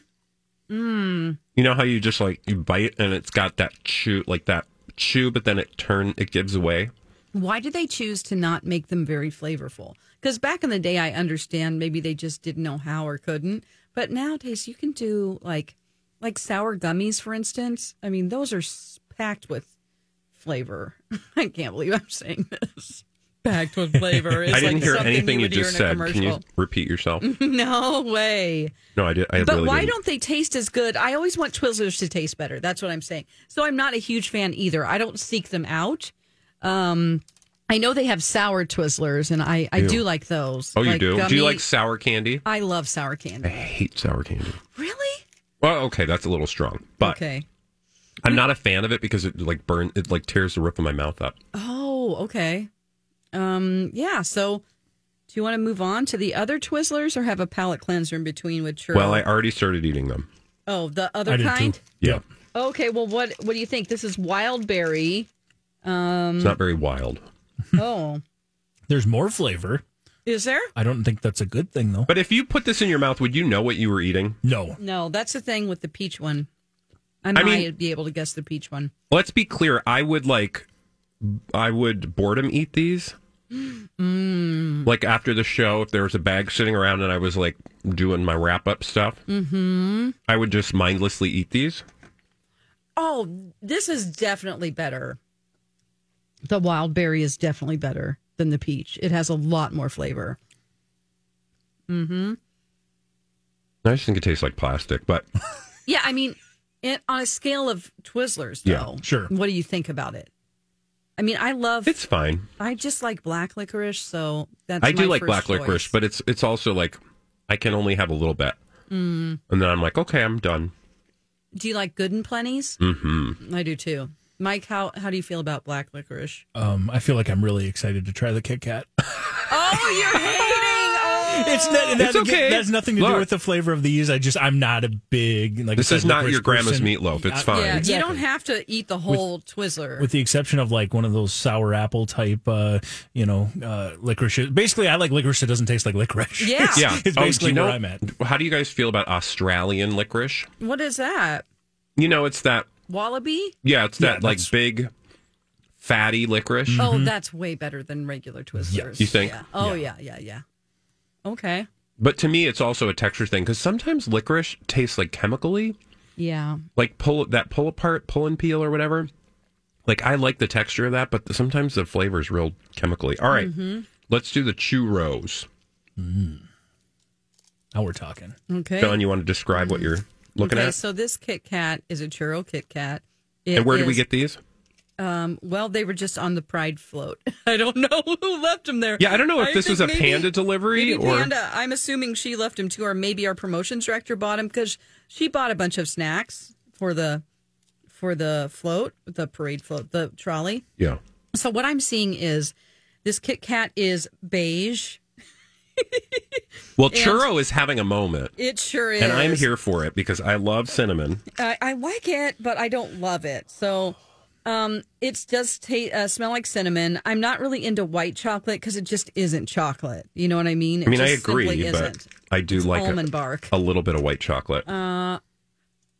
[SPEAKER 2] Mm. You know how you just like you bite and it's got that chew, like that chew, but then it turn it gives away.
[SPEAKER 1] Why did they choose to not make them very flavorful? Because back in the day, I understand maybe they just didn't know how or couldn't. But nowadays, you can do like like sour gummies, for instance. I mean, those are packed with flavor. *laughs* I can't believe I'm saying this. Packed with flavor. *laughs* It's
[SPEAKER 2] I didn't
[SPEAKER 1] like
[SPEAKER 2] hear anything you,
[SPEAKER 1] hear
[SPEAKER 2] just said. Can you repeat yourself? *laughs*
[SPEAKER 1] No way.
[SPEAKER 2] no, I did. I
[SPEAKER 1] But
[SPEAKER 2] really
[SPEAKER 1] why
[SPEAKER 2] didn't.
[SPEAKER 1] don't they taste as good? I always want Twizzlers to taste better. That's what I'm saying. So I'm not a huge fan either. I don't seek them out. Um, I know they have sour Twizzlers, and I, I
[SPEAKER 2] Ew.
[SPEAKER 1] do like those.
[SPEAKER 2] Oh, you
[SPEAKER 1] Like
[SPEAKER 2] do? do
[SPEAKER 1] gummy-
[SPEAKER 2] you like sour candy?
[SPEAKER 1] I love sour candy.
[SPEAKER 2] I hate sour candy.
[SPEAKER 1] Really?
[SPEAKER 2] Well, okay, that's a little strong, but
[SPEAKER 1] okay.
[SPEAKER 2] I'm not a fan of it because it like burn it like tears the roof of my mouth up.
[SPEAKER 1] Oh, okay. Um, yeah. So, do you want to move on to the other Twizzlers, or have a palate cleanser in between with churro?
[SPEAKER 2] Well, I already started eating them.
[SPEAKER 1] oh, the
[SPEAKER 7] I
[SPEAKER 1] other
[SPEAKER 7] did
[SPEAKER 1] kind.
[SPEAKER 7] too.
[SPEAKER 2] Yeah,
[SPEAKER 1] Okay. Well, what what do you think? This is wild berry. Um,
[SPEAKER 2] it's not very wild.
[SPEAKER 1] oh,
[SPEAKER 7] There's more flavor.
[SPEAKER 1] is there?
[SPEAKER 7] I don't think that's a good thing though.
[SPEAKER 2] But if you put this in your mouth, would you know what you were eating?
[SPEAKER 7] No.
[SPEAKER 1] No, that's the thing with the peach one. I might
[SPEAKER 2] mean-
[SPEAKER 1] be able to guess the peach one.
[SPEAKER 2] Let's be clear. I would like, I would boredom eat these.
[SPEAKER 1] Mm.
[SPEAKER 2] Like after the show, if there was a bag sitting around and I was like doing my wrap up stuff, mm-hmm. I would just mindlessly eat these.
[SPEAKER 1] Oh, this is definitely better. The wild berry is definitely better than the peach. It has a lot more flavor. Hmm.
[SPEAKER 2] I just think it tastes like plastic, but *laughs*
[SPEAKER 1] Yeah, I mean, it, on a scale of Twizzlers,
[SPEAKER 2] Yeah,
[SPEAKER 7] sure.
[SPEAKER 1] What do you think about it? I mean, I love.
[SPEAKER 2] it's fine.
[SPEAKER 1] I just like black licorice, so that's.
[SPEAKER 2] I do like
[SPEAKER 1] first
[SPEAKER 2] black licorice, but it's it's also like I can only have a little bit, mm. and then I'm like, okay, I'm done.
[SPEAKER 1] do you like Good and Plenty's? Mm-hmm. I do too. Mike, how how do you feel about black licorice?
[SPEAKER 7] Um, I feel like I'm really excited to try the Kit Kat.
[SPEAKER 1] Oh, you're hating. *laughs*
[SPEAKER 7] It's not. That,
[SPEAKER 2] It's okay.
[SPEAKER 7] That has nothing to
[SPEAKER 2] Look.
[SPEAKER 7] do with the flavor of these. I just I'm not a big like.
[SPEAKER 2] This
[SPEAKER 7] said,
[SPEAKER 2] is not your grandma's
[SPEAKER 7] person.
[SPEAKER 2] meatloaf. It's fine.
[SPEAKER 1] yeah, you don't have to eat the whole Twizzler.
[SPEAKER 7] with the exception of like one of those sour apple type, uh, you know, uh, licorice. Basically, I like licorice that doesn't taste like licorice.
[SPEAKER 1] Yeah. *laughs*
[SPEAKER 7] it's,
[SPEAKER 2] Yeah.
[SPEAKER 7] it's
[SPEAKER 2] Oh, do
[SPEAKER 7] basically
[SPEAKER 2] you know,
[SPEAKER 7] where I'm at.
[SPEAKER 2] How do you guys feel about Australian licorice?
[SPEAKER 1] what is that?
[SPEAKER 2] You know, it's that.
[SPEAKER 1] Wallaby?
[SPEAKER 2] Yeah, it's
[SPEAKER 7] Yeah,
[SPEAKER 2] that like big, fatty licorice.
[SPEAKER 1] Oh, that's way better than regular Twizzlers.
[SPEAKER 2] You think?
[SPEAKER 1] Yeah. Oh, yeah, yeah, yeah. Okay.
[SPEAKER 2] But to me, it's also a texture thing because sometimes licorice tastes like chemically,
[SPEAKER 1] Yeah.
[SPEAKER 2] like pull that pull apart, pull and peel, or whatever. Like I like the texture of that, but the, sometimes the flavor is real chemically. All right,
[SPEAKER 1] Mm-hmm.
[SPEAKER 2] let's do the churros.
[SPEAKER 7] Now we're talking.
[SPEAKER 1] Okay.
[SPEAKER 2] John, you want to describe what you're looking
[SPEAKER 1] okay,
[SPEAKER 2] at?
[SPEAKER 1] so this Kit Kat is a churro Kit Kat. It
[SPEAKER 2] and where did we get these?
[SPEAKER 1] Um, well, they were just on the Pride float. *laughs* I don't know who left them there.
[SPEAKER 2] Yeah, I don't know if
[SPEAKER 1] I
[SPEAKER 2] this was a
[SPEAKER 1] maybe-
[SPEAKER 2] Panda delivery
[SPEAKER 1] maybe
[SPEAKER 2] or
[SPEAKER 1] Panda. I'm assuming she left him too, or maybe our promotions director bought him because she bought a bunch of snacks for the for the float, the parade float, the trolley.
[SPEAKER 2] yeah.
[SPEAKER 1] So what I'm seeing is this Kit Kat is beige. *laughs*
[SPEAKER 2] Well, churro is having a moment,
[SPEAKER 1] It sure is,
[SPEAKER 2] and I'm here for it because I love cinnamon.
[SPEAKER 1] I, I like it, but I don't love it. So, um, it does ta- uh, smell like cinnamon. I'm not really into white chocolate because it just isn't chocolate. You know what I mean? It
[SPEAKER 2] I mean, I
[SPEAKER 1] just
[SPEAKER 2] agree, but
[SPEAKER 1] isn't.
[SPEAKER 2] I do
[SPEAKER 1] It's
[SPEAKER 2] like
[SPEAKER 1] almond
[SPEAKER 2] a,
[SPEAKER 1] bark.
[SPEAKER 2] a little bit of white chocolate.
[SPEAKER 1] Uh,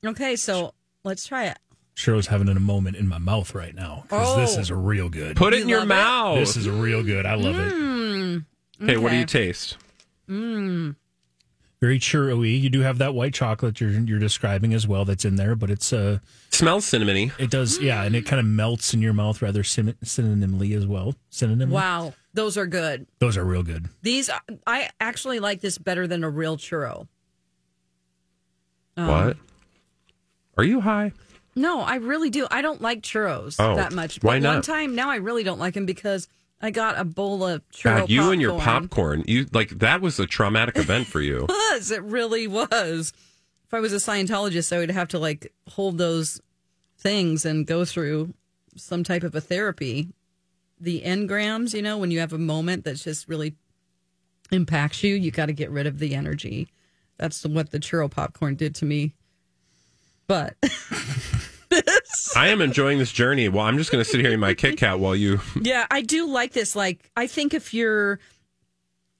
[SPEAKER 1] Okay, so let's try it.
[SPEAKER 7] Churros having a moment in my mouth right now because this
[SPEAKER 1] Oh.
[SPEAKER 7] is real good.
[SPEAKER 2] Put it
[SPEAKER 1] you
[SPEAKER 2] in your
[SPEAKER 1] love it?
[SPEAKER 2] mouth.
[SPEAKER 7] this is real good. I love it.
[SPEAKER 2] okay, what do you taste?
[SPEAKER 7] Very churro-y. You do have that white chocolate you're you're describing as well that's in there, but it's uh
[SPEAKER 2] smells cinnamony.
[SPEAKER 7] it does yeah, and it kind of melts in your mouth rather syn- synonymly as well. Synonym.
[SPEAKER 1] Wow, those are good.
[SPEAKER 7] Those are real good.
[SPEAKER 1] These I actually like this better than a real churro. Um,
[SPEAKER 2] what? Are you high?
[SPEAKER 1] No, I really do. I don't like churros
[SPEAKER 2] Oh,
[SPEAKER 1] that much.
[SPEAKER 2] why
[SPEAKER 1] but One time now I really don't like them because I got a bowl of churro
[SPEAKER 2] God, you and your
[SPEAKER 1] popcorn.
[SPEAKER 2] popcorn. You like that was a traumatic event for you. *laughs*
[SPEAKER 1] it was. It really was. If I was a Scientologist, I would have to like hold those things and go through some type of a therapy. The engrams, you know, when you have a moment that just really impacts you, you got to get rid of the energy That's what the churro popcorn did to me. But *laughs*
[SPEAKER 2] I am enjoying this journey. Well, I'm just going to sit here in my Kit Kat while you. *laughs*
[SPEAKER 1] yeah, I do like this. Like, I think if you're,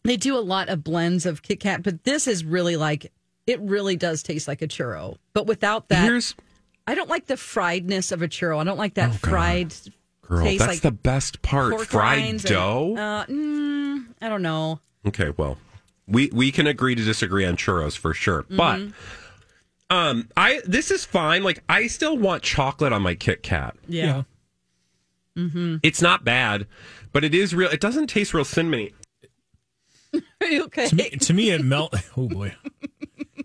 [SPEAKER 1] they do a lot of blends of Kit Kat, but this is really like, it really does taste like a churro. But without that,
[SPEAKER 2] Here's
[SPEAKER 1] I don't like the friedness of a churro. I don't like that
[SPEAKER 2] Oh,
[SPEAKER 1] fried
[SPEAKER 2] girl.
[SPEAKER 1] taste
[SPEAKER 2] That's
[SPEAKER 1] like
[SPEAKER 2] the best part. Fried
[SPEAKER 1] rinds and,
[SPEAKER 2] dough.
[SPEAKER 1] uh, mm, I don't know.
[SPEAKER 2] Okay, well, we we can agree to disagree on churros for sure, but
[SPEAKER 1] Mm-hmm.
[SPEAKER 2] Um, I this is fine. Like, I still want chocolate on my Kit Kat.
[SPEAKER 1] Yeah.
[SPEAKER 2] mm-hmm It's not bad, but it is real. It doesn't taste real cinnamony. *laughs*
[SPEAKER 1] Are you okay?
[SPEAKER 7] To me, to me it melt. *laughs* Oh boy.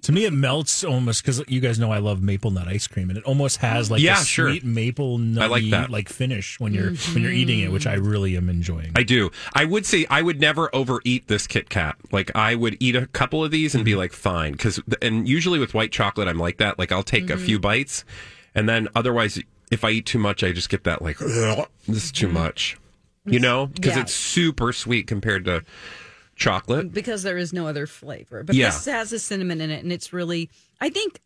[SPEAKER 7] To me, it melts almost because you guys know I love maple nut ice cream, and it almost has like
[SPEAKER 2] Yeah,
[SPEAKER 7] a
[SPEAKER 2] sure.
[SPEAKER 7] sweet maple nutty
[SPEAKER 2] like that.
[SPEAKER 7] like finish when you're when you're eating it, which I really am enjoying.
[SPEAKER 2] I do. I would say I would never overeat this Kit Kat. Like I would eat a couple of these and be mm-hmm. like, fine, because and usually with white chocolate, I'm like that. Like I'll take a mm-hmm. few bites, and then otherwise, if I eat too much, I just get that like this is too mm-hmm. much, you know, because
[SPEAKER 1] Yeah.
[SPEAKER 2] it's super sweet compared to chocolate.
[SPEAKER 1] because there is no other flavor. But
[SPEAKER 2] Yeah.
[SPEAKER 1] this has a cinnamon in it, and it's really. I think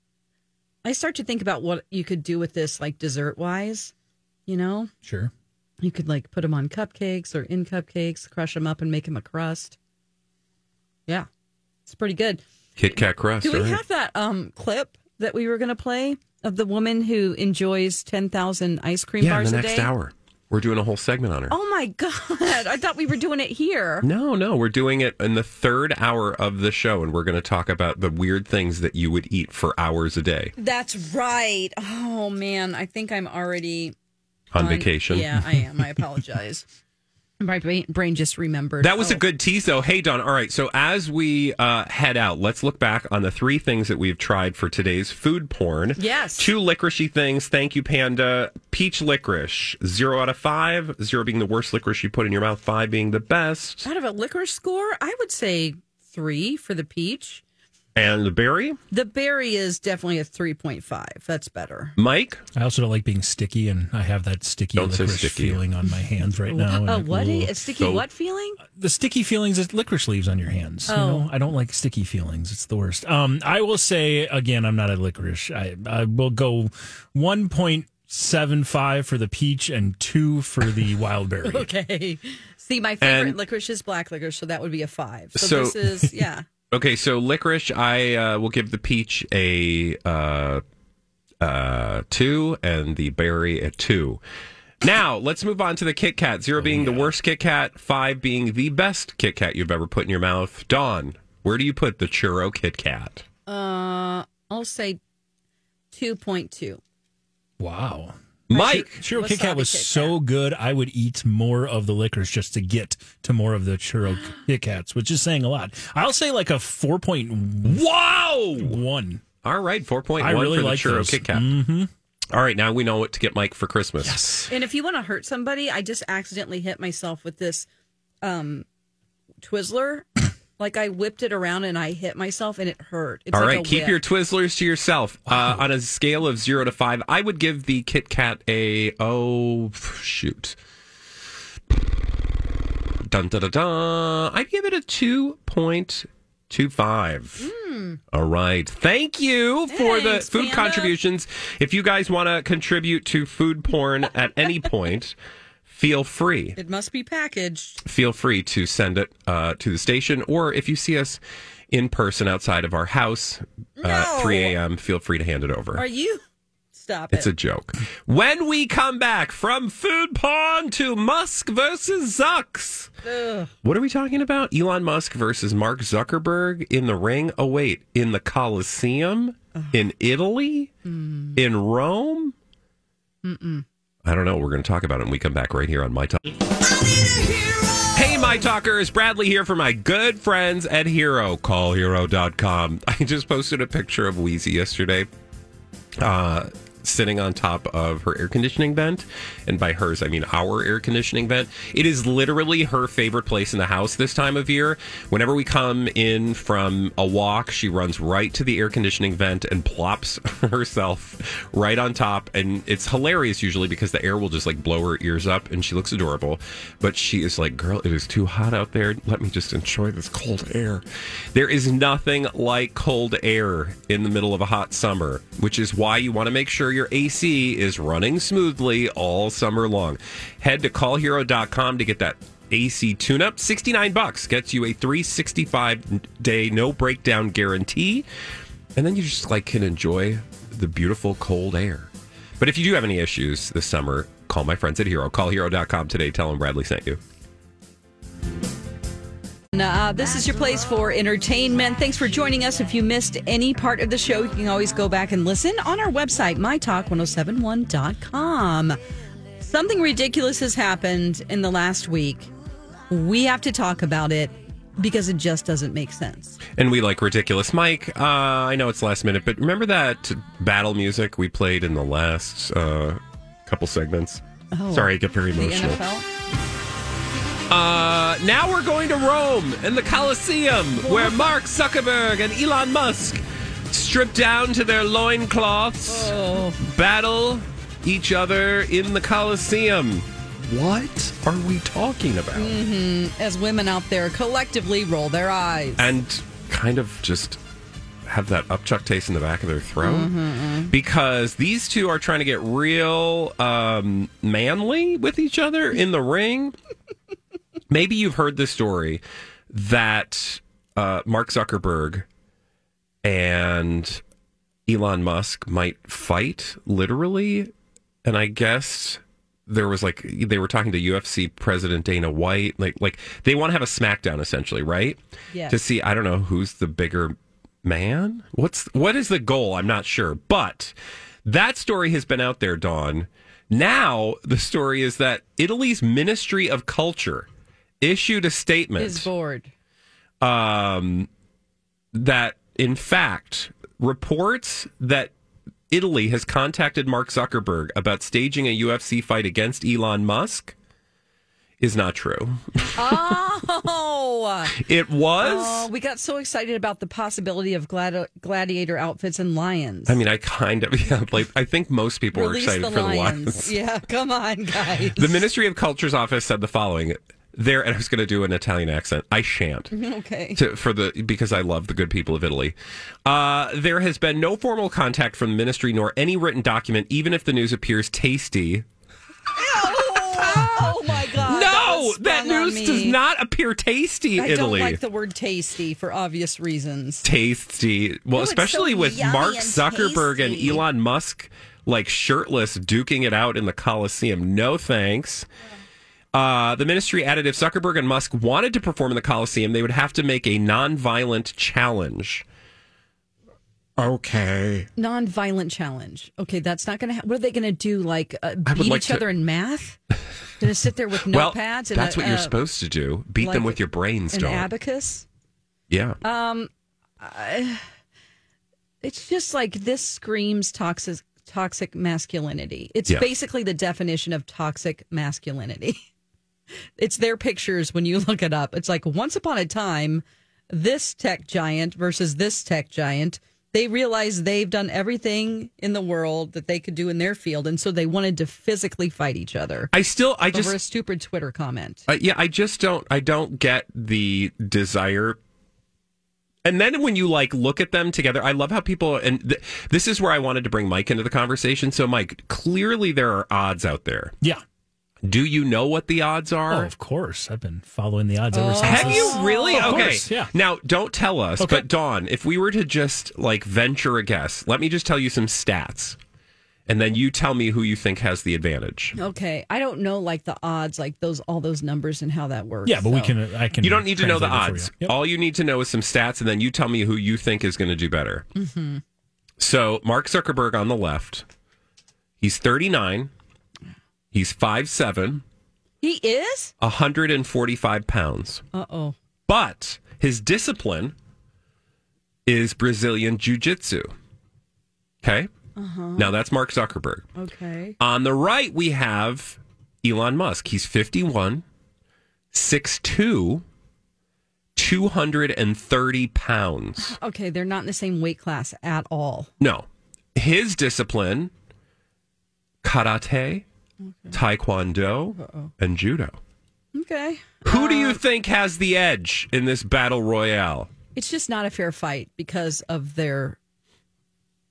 [SPEAKER 1] I start to think about what you could do with this, like dessert wise. You know,
[SPEAKER 7] sure.
[SPEAKER 1] you could like put them on cupcakes or in cupcakes, crush them up, and make them a crust. Yeah, it's pretty good.
[SPEAKER 2] Kit Kat crust.
[SPEAKER 1] Do we
[SPEAKER 2] right.
[SPEAKER 1] have that um clip that we were going to play of the woman who enjoys ten thousand ice cream
[SPEAKER 2] yeah, in
[SPEAKER 1] bars
[SPEAKER 2] the
[SPEAKER 1] a
[SPEAKER 2] next
[SPEAKER 1] day?
[SPEAKER 2] hour, we're doing a whole segment on her.
[SPEAKER 1] Oh my god! I thought we were doing it here.
[SPEAKER 2] No, no, we're doing it in the third hour of the show, and we're going to talk about the weird things that you would eat for hours a day
[SPEAKER 1] That's right. Oh man, I think I'm already
[SPEAKER 2] on vacation.
[SPEAKER 1] Yeah, I am. I *laughs* apologize. My brain, just remembered.
[SPEAKER 2] That was a
[SPEAKER 1] Oh.
[SPEAKER 2] good tease, though. Hey, Dawn. All right. So as we uh, head out, let's look back on the three things that we've tried for today's food porn.
[SPEAKER 1] Yes.
[SPEAKER 2] Two licoricey things. Thank you, Panda. Peach licorice. Zero out of five. Zero being the worst licorice you put in your mouth. Five being the best.
[SPEAKER 1] Out of a licorice score, I would say three for the peach.
[SPEAKER 2] And the berry.
[SPEAKER 1] The berry is definitely a 3.5. That's better.
[SPEAKER 2] Mike.
[SPEAKER 7] I also don't like being sticky, and I have that sticky
[SPEAKER 2] Don't say
[SPEAKER 7] licorice
[SPEAKER 2] sticky.
[SPEAKER 7] feeling on my hands right *laughs* now.
[SPEAKER 1] Uh,
[SPEAKER 7] and
[SPEAKER 1] what?
[SPEAKER 7] ooh.
[SPEAKER 1] A sticky
[SPEAKER 2] So-
[SPEAKER 1] what feeling?
[SPEAKER 7] the sticky feelings is licorice leaves on your hands. You
[SPEAKER 1] Oh.
[SPEAKER 7] know, I don't like sticky feelings. It's the worst. Um, I will say again, I'm not a licorice. I, I will go 1.75 for the peach and two for the *laughs* wild berry.
[SPEAKER 1] Okay. See, my favorite
[SPEAKER 2] And-
[SPEAKER 1] licorice is black licorice, so that would be a five. So,
[SPEAKER 2] So-
[SPEAKER 1] this is, *laughs* yeah.
[SPEAKER 2] Okay, so licorice, I uh, will give the peach a uh, uh, two and the berry a two. Now, let's move on to the Kit Kat. Zero being the worst Kit Kat, five being the best Kit Kat you've ever put in your mouth. Dawn, where do you put the churro Kit Kat?
[SPEAKER 1] Uh, I'll say 2.2.
[SPEAKER 7] Wow.
[SPEAKER 2] Mike,
[SPEAKER 7] Churro Kit Kat was
[SPEAKER 1] Kit
[SPEAKER 7] so good. I would eat more of the liquors just to get to more of the churro *gasps* Kit Kats, which is saying a lot. I'll say like a 4.1.
[SPEAKER 2] wow! One. All right, 4.1
[SPEAKER 7] I really
[SPEAKER 2] for the churro
[SPEAKER 7] those.
[SPEAKER 2] Kit Kat.
[SPEAKER 7] Mm-hmm.
[SPEAKER 2] All right, now we know what to get Mike for Christmas. Yes.
[SPEAKER 1] And if you want to hurt somebody, I just accidentally hit myself with this um Twizzler. Like I whipped it around and I hit myself and it hurt. It's
[SPEAKER 2] All
[SPEAKER 1] like
[SPEAKER 2] right, keep
[SPEAKER 1] whip.
[SPEAKER 2] your Twizzlers to yourself. Uh, on a scale of zero to five, I would give the Kit Kat a oh shoot. Dun dun dun dun. I'd give it a two point two five. All right, thank you for the. Food
[SPEAKER 1] Panda.
[SPEAKER 2] contributions. If you guys want to contribute to food porn at any point, *laughs* feel free
[SPEAKER 1] It must be packaged.
[SPEAKER 2] feel free to send it uh, to the station, or if you see us in person outside of our house uh, 3 a.m., feel free to hand it over.
[SPEAKER 1] Are you? Stop
[SPEAKER 2] It's a joke. When we come back from food porn to Musk versus Zucks, what are we talking about? Elon Musk versus Mark Zuckerberg in the ring? Oh, wait, in the Colosseum? In Italy? In Rome? I don't know. We're going to talk about it when we come back right here on My Talk. Hey, My Talkers. Bradley here for my good friends at Hero. CallHero.com. *laughs* I just posted a picture of Wheezy yesterday. Uh, sitting on top of her air conditioning vent. And by hers, I mean our air conditioning vent. It is literally her favorite place in the house this time of year. Whenever we come in from a walk, she runs right to the air conditioning vent and plops *laughs* herself right on top. And it's hilarious usually because the air will just like blow her ears up and she looks adorable. But she is like, girl, it is too hot out there. Let me just enjoy this cold air. There is nothing like cold air in the middle of a hot summer, which is why you want to make sure your AC is running smoothly all summer long. Head to callhero.com to get that AC tune up. 69 bucks gets you a 365 day no breakdown guarantee. And then you just like can enjoy the beautiful cold air. But if you do have any issues this summer, call my friends at Hero. Callhero.com today. Tell them Bradley sent you.
[SPEAKER 1] Uh, this is your place for entertainment. Thanks for joining us. If you missed any part of the show, you can always go back and listen on our website, mytalk1071.com. Something ridiculous has happened in the last week. We have to talk about it because it just doesn't make sense.
[SPEAKER 2] And we like ridiculous Mike. Uh, I know it's last minute, but remember that battle music we played in the last uh, couple segments?
[SPEAKER 1] Oh,
[SPEAKER 2] Sorry, I get very emotional. Uh, now we're going to Rome and the Colosseum, where Mark Zuckerberg and Elon Musk strip down to their loincloths,
[SPEAKER 1] Oh.
[SPEAKER 2] battle each other in the Colosseum. What are we talking about?
[SPEAKER 1] As women out there collectively roll their eyes.
[SPEAKER 2] and kind of just have that upchuck taste in the back of their throat because these two are trying to get real um, manly with each other in the ring. Maybe you've heard the story that uh, Mark Zuckerberg and Elon Musk might fight literally. And I guess there was like they were talking to UFC president Dana White. Like like they want to have a smackdown essentially, right?
[SPEAKER 1] Yes.
[SPEAKER 2] To see I don't know who's the bigger man. What's what is the goal? I'm not sure. But that story has been out there, Dawn. Now the story is that Italy's Ministry of Culture issued a statement
[SPEAKER 1] Is bored.
[SPEAKER 2] um, that in fact reports that Italy has contacted Mark Zuckerberg about staging a UFC fight against Elon Musk is not true. *laughs*
[SPEAKER 1] Oh,
[SPEAKER 2] It was.
[SPEAKER 1] oh, we got so excited about the possibility of gladi- gladiator outfits and lions.
[SPEAKER 2] I mean, I kind of *laughs* yeah. Like I think most people were excited
[SPEAKER 1] the
[SPEAKER 2] for
[SPEAKER 1] lions.
[SPEAKER 2] the lions.
[SPEAKER 1] Yeah, come on, *laughs* guys.
[SPEAKER 2] The Ministry of Culture's office said the following. There, and I was going to do an Italian accent. I shan't. *laughs*
[SPEAKER 1] okay.
[SPEAKER 2] to, for the because I love the good people of Italy. Uh, there has been no formal contact from the ministry nor any written document, even if the news appears tasty.
[SPEAKER 1] Oh my god!
[SPEAKER 2] no, that news does not appear tasty.
[SPEAKER 1] I
[SPEAKER 2] Italy.
[SPEAKER 1] don't like the word tasty for obvious reasons.
[SPEAKER 2] tasty. Well, especially
[SPEAKER 1] so
[SPEAKER 2] with Mark
[SPEAKER 1] and
[SPEAKER 2] Zuckerberg
[SPEAKER 1] tasty.
[SPEAKER 2] and Elon Musk like shirtless duking it out in the Coliseum. No thanks. Uh, the ministry added if Zuckerberg and Musk wanted to perform in the Coliseum, they would have to make a non-violent challenge. Okay.
[SPEAKER 1] Non-violent challenge. Okay, that's not going to. Ha- what are they going to do? Like uh, beat
[SPEAKER 2] like
[SPEAKER 1] each
[SPEAKER 2] to-
[SPEAKER 1] other in math? Going to sit there with *laughs*
[SPEAKER 2] well,
[SPEAKER 1] notepads and
[SPEAKER 2] that's
[SPEAKER 1] a,
[SPEAKER 2] what you're
[SPEAKER 1] uh,
[SPEAKER 2] supposed to do. Beat them with your brains,
[SPEAKER 1] an
[SPEAKER 2] Dawn.
[SPEAKER 1] abacus.
[SPEAKER 2] yeah.
[SPEAKER 1] Um, It's just like this screams toxic toxic masculinity. It's
[SPEAKER 2] Yeah.
[SPEAKER 1] basically the definition of toxic masculinity. *laughs* It's their pictures when you *laughs* look it up. It's like once upon a time, this tech giant versus this tech giant. They realized they've done everything in the world that they could do in their field, and so they wanted to physically fight each other
[SPEAKER 2] I still, I
[SPEAKER 1] over a
[SPEAKER 2] just,
[SPEAKER 1] stupid Twitter comment.
[SPEAKER 2] uh, yeah, I just don't, I don't get the desire. And then when you like look at them together, I love how people, and th- this is where I wanted to bring Mike into the conversation. So, Mike, clearly there are odds out there.
[SPEAKER 7] Yeah.
[SPEAKER 2] Do you know what the odds
[SPEAKER 7] Oh,
[SPEAKER 2] are?
[SPEAKER 7] of course. I've been following the odds ever since.
[SPEAKER 2] Have
[SPEAKER 7] this-
[SPEAKER 2] you really?
[SPEAKER 7] Of
[SPEAKER 2] okay.
[SPEAKER 7] course, yeah.
[SPEAKER 2] Now, don't tell us,
[SPEAKER 7] Okay.
[SPEAKER 2] but Dawn, if we were to just like venture a guess, let me just tell you some stats. And then you tell me who you think has the advantage.
[SPEAKER 1] Okay, I don't know like the odds, like those all those numbers and how that works.
[SPEAKER 7] Yeah, but we can. I can.
[SPEAKER 2] You don't need to know the
[SPEAKER 7] translate it for
[SPEAKER 2] odds.
[SPEAKER 7] you. Yep.
[SPEAKER 2] All you need to know is some stats, and then you tell me who you think is going to do better.
[SPEAKER 1] Mm-hmm.
[SPEAKER 2] So, Mark Zuckerberg on the left, he's 39, he's 5'7,
[SPEAKER 1] He is.
[SPEAKER 2] 145 pounds.
[SPEAKER 1] Uh oh.
[SPEAKER 2] But his discipline is Brazilian Jiu Jitsu. Okay. Uh-huh. Now that's Mark Zuckerberg.
[SPEAKER 1] Okay.
[SPEAKER 2] On the right, we have Elon Musk. He's 51, 6'2, 230 pounds.
[SPEAKER 1] Okay, they're not in the same weight class at all.
[SPEAKER 2] No. His discipline karate, taekwondo, and judo.
[SPEAKER 1] Okay.
[SPEAKER 2] Who do you uh, think has the edge in this battle royale?
[SPEAKER 1] It's just not a fair fight because of their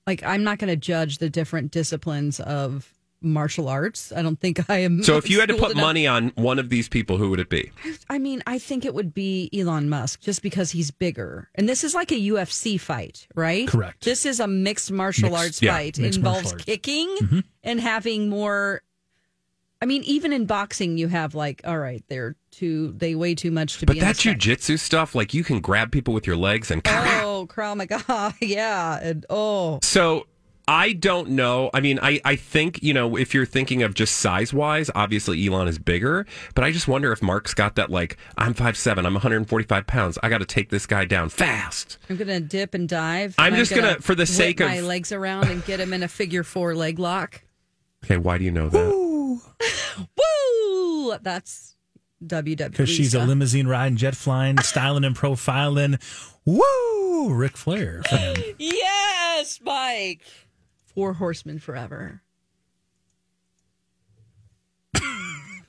[SPEAKER 1] like I'm not going to judge the different disciplines of martial arts. I don't think I am
[SPEAKER 2] So if you had to put
[SPEAKER 1] enough-
[SPEAKER 2] money on one of these people, who would it be?
[SPEAKER 1] I mean, I think it would be Elon Musk just because he's bigger. And this is like a UFC fight, right?
[SPEAKER 7] Correct.
[SPEAKER 1] This is a mixed martial
[SPEAKER 7] Mixed-
[SPEAKER 1] arts
[SPEAKER 2] yeah,
[SPEAKER 1] fight. It involves
[SPEAKER 7] martial arts.
[SPEAKER 1] kicking mm-hmm. and having more I mean, even in boxing you have like, all right, they're too they weigh too much to
[SPEAKER 2] But
[SPEAKER 1] be in
[SPEAKER 2] that jujitsu stuff, like you can grab people with your legs and.
[SPEAKER 1] Oh, Krav Maga. *laughs* Yeah. And oh
[SPEAKER 2] So I don't know. I mean, I, I think, you know, if you're thinking of just size wise, obviously Elon is bigger, but I just wonder if Mark's got that, like, I'm 5'7, I'm 145 pounds. I got to take this guy down fast.
[SPEAKER 1] I'm gonna dip and dive.
[SPEAKER 2] I'm
[SPEAKER 1] and
[SPEAKER 2] just gonna- for the sake of-
[SPEAKER 1] my legs around and get him in a figure four leg lock.
[SPEAKER 2] Okay, why do you know that?
[SPEAKER 1] Woo! That's WWE.
[SPEAKER 7] Because she's a limousine riding, jet flying, *laughs* styling and profiling. Woo! Ric Flair. *laughs*
[SPEAKER 1] Yes, Mike. Four horsemen forever. *laughs*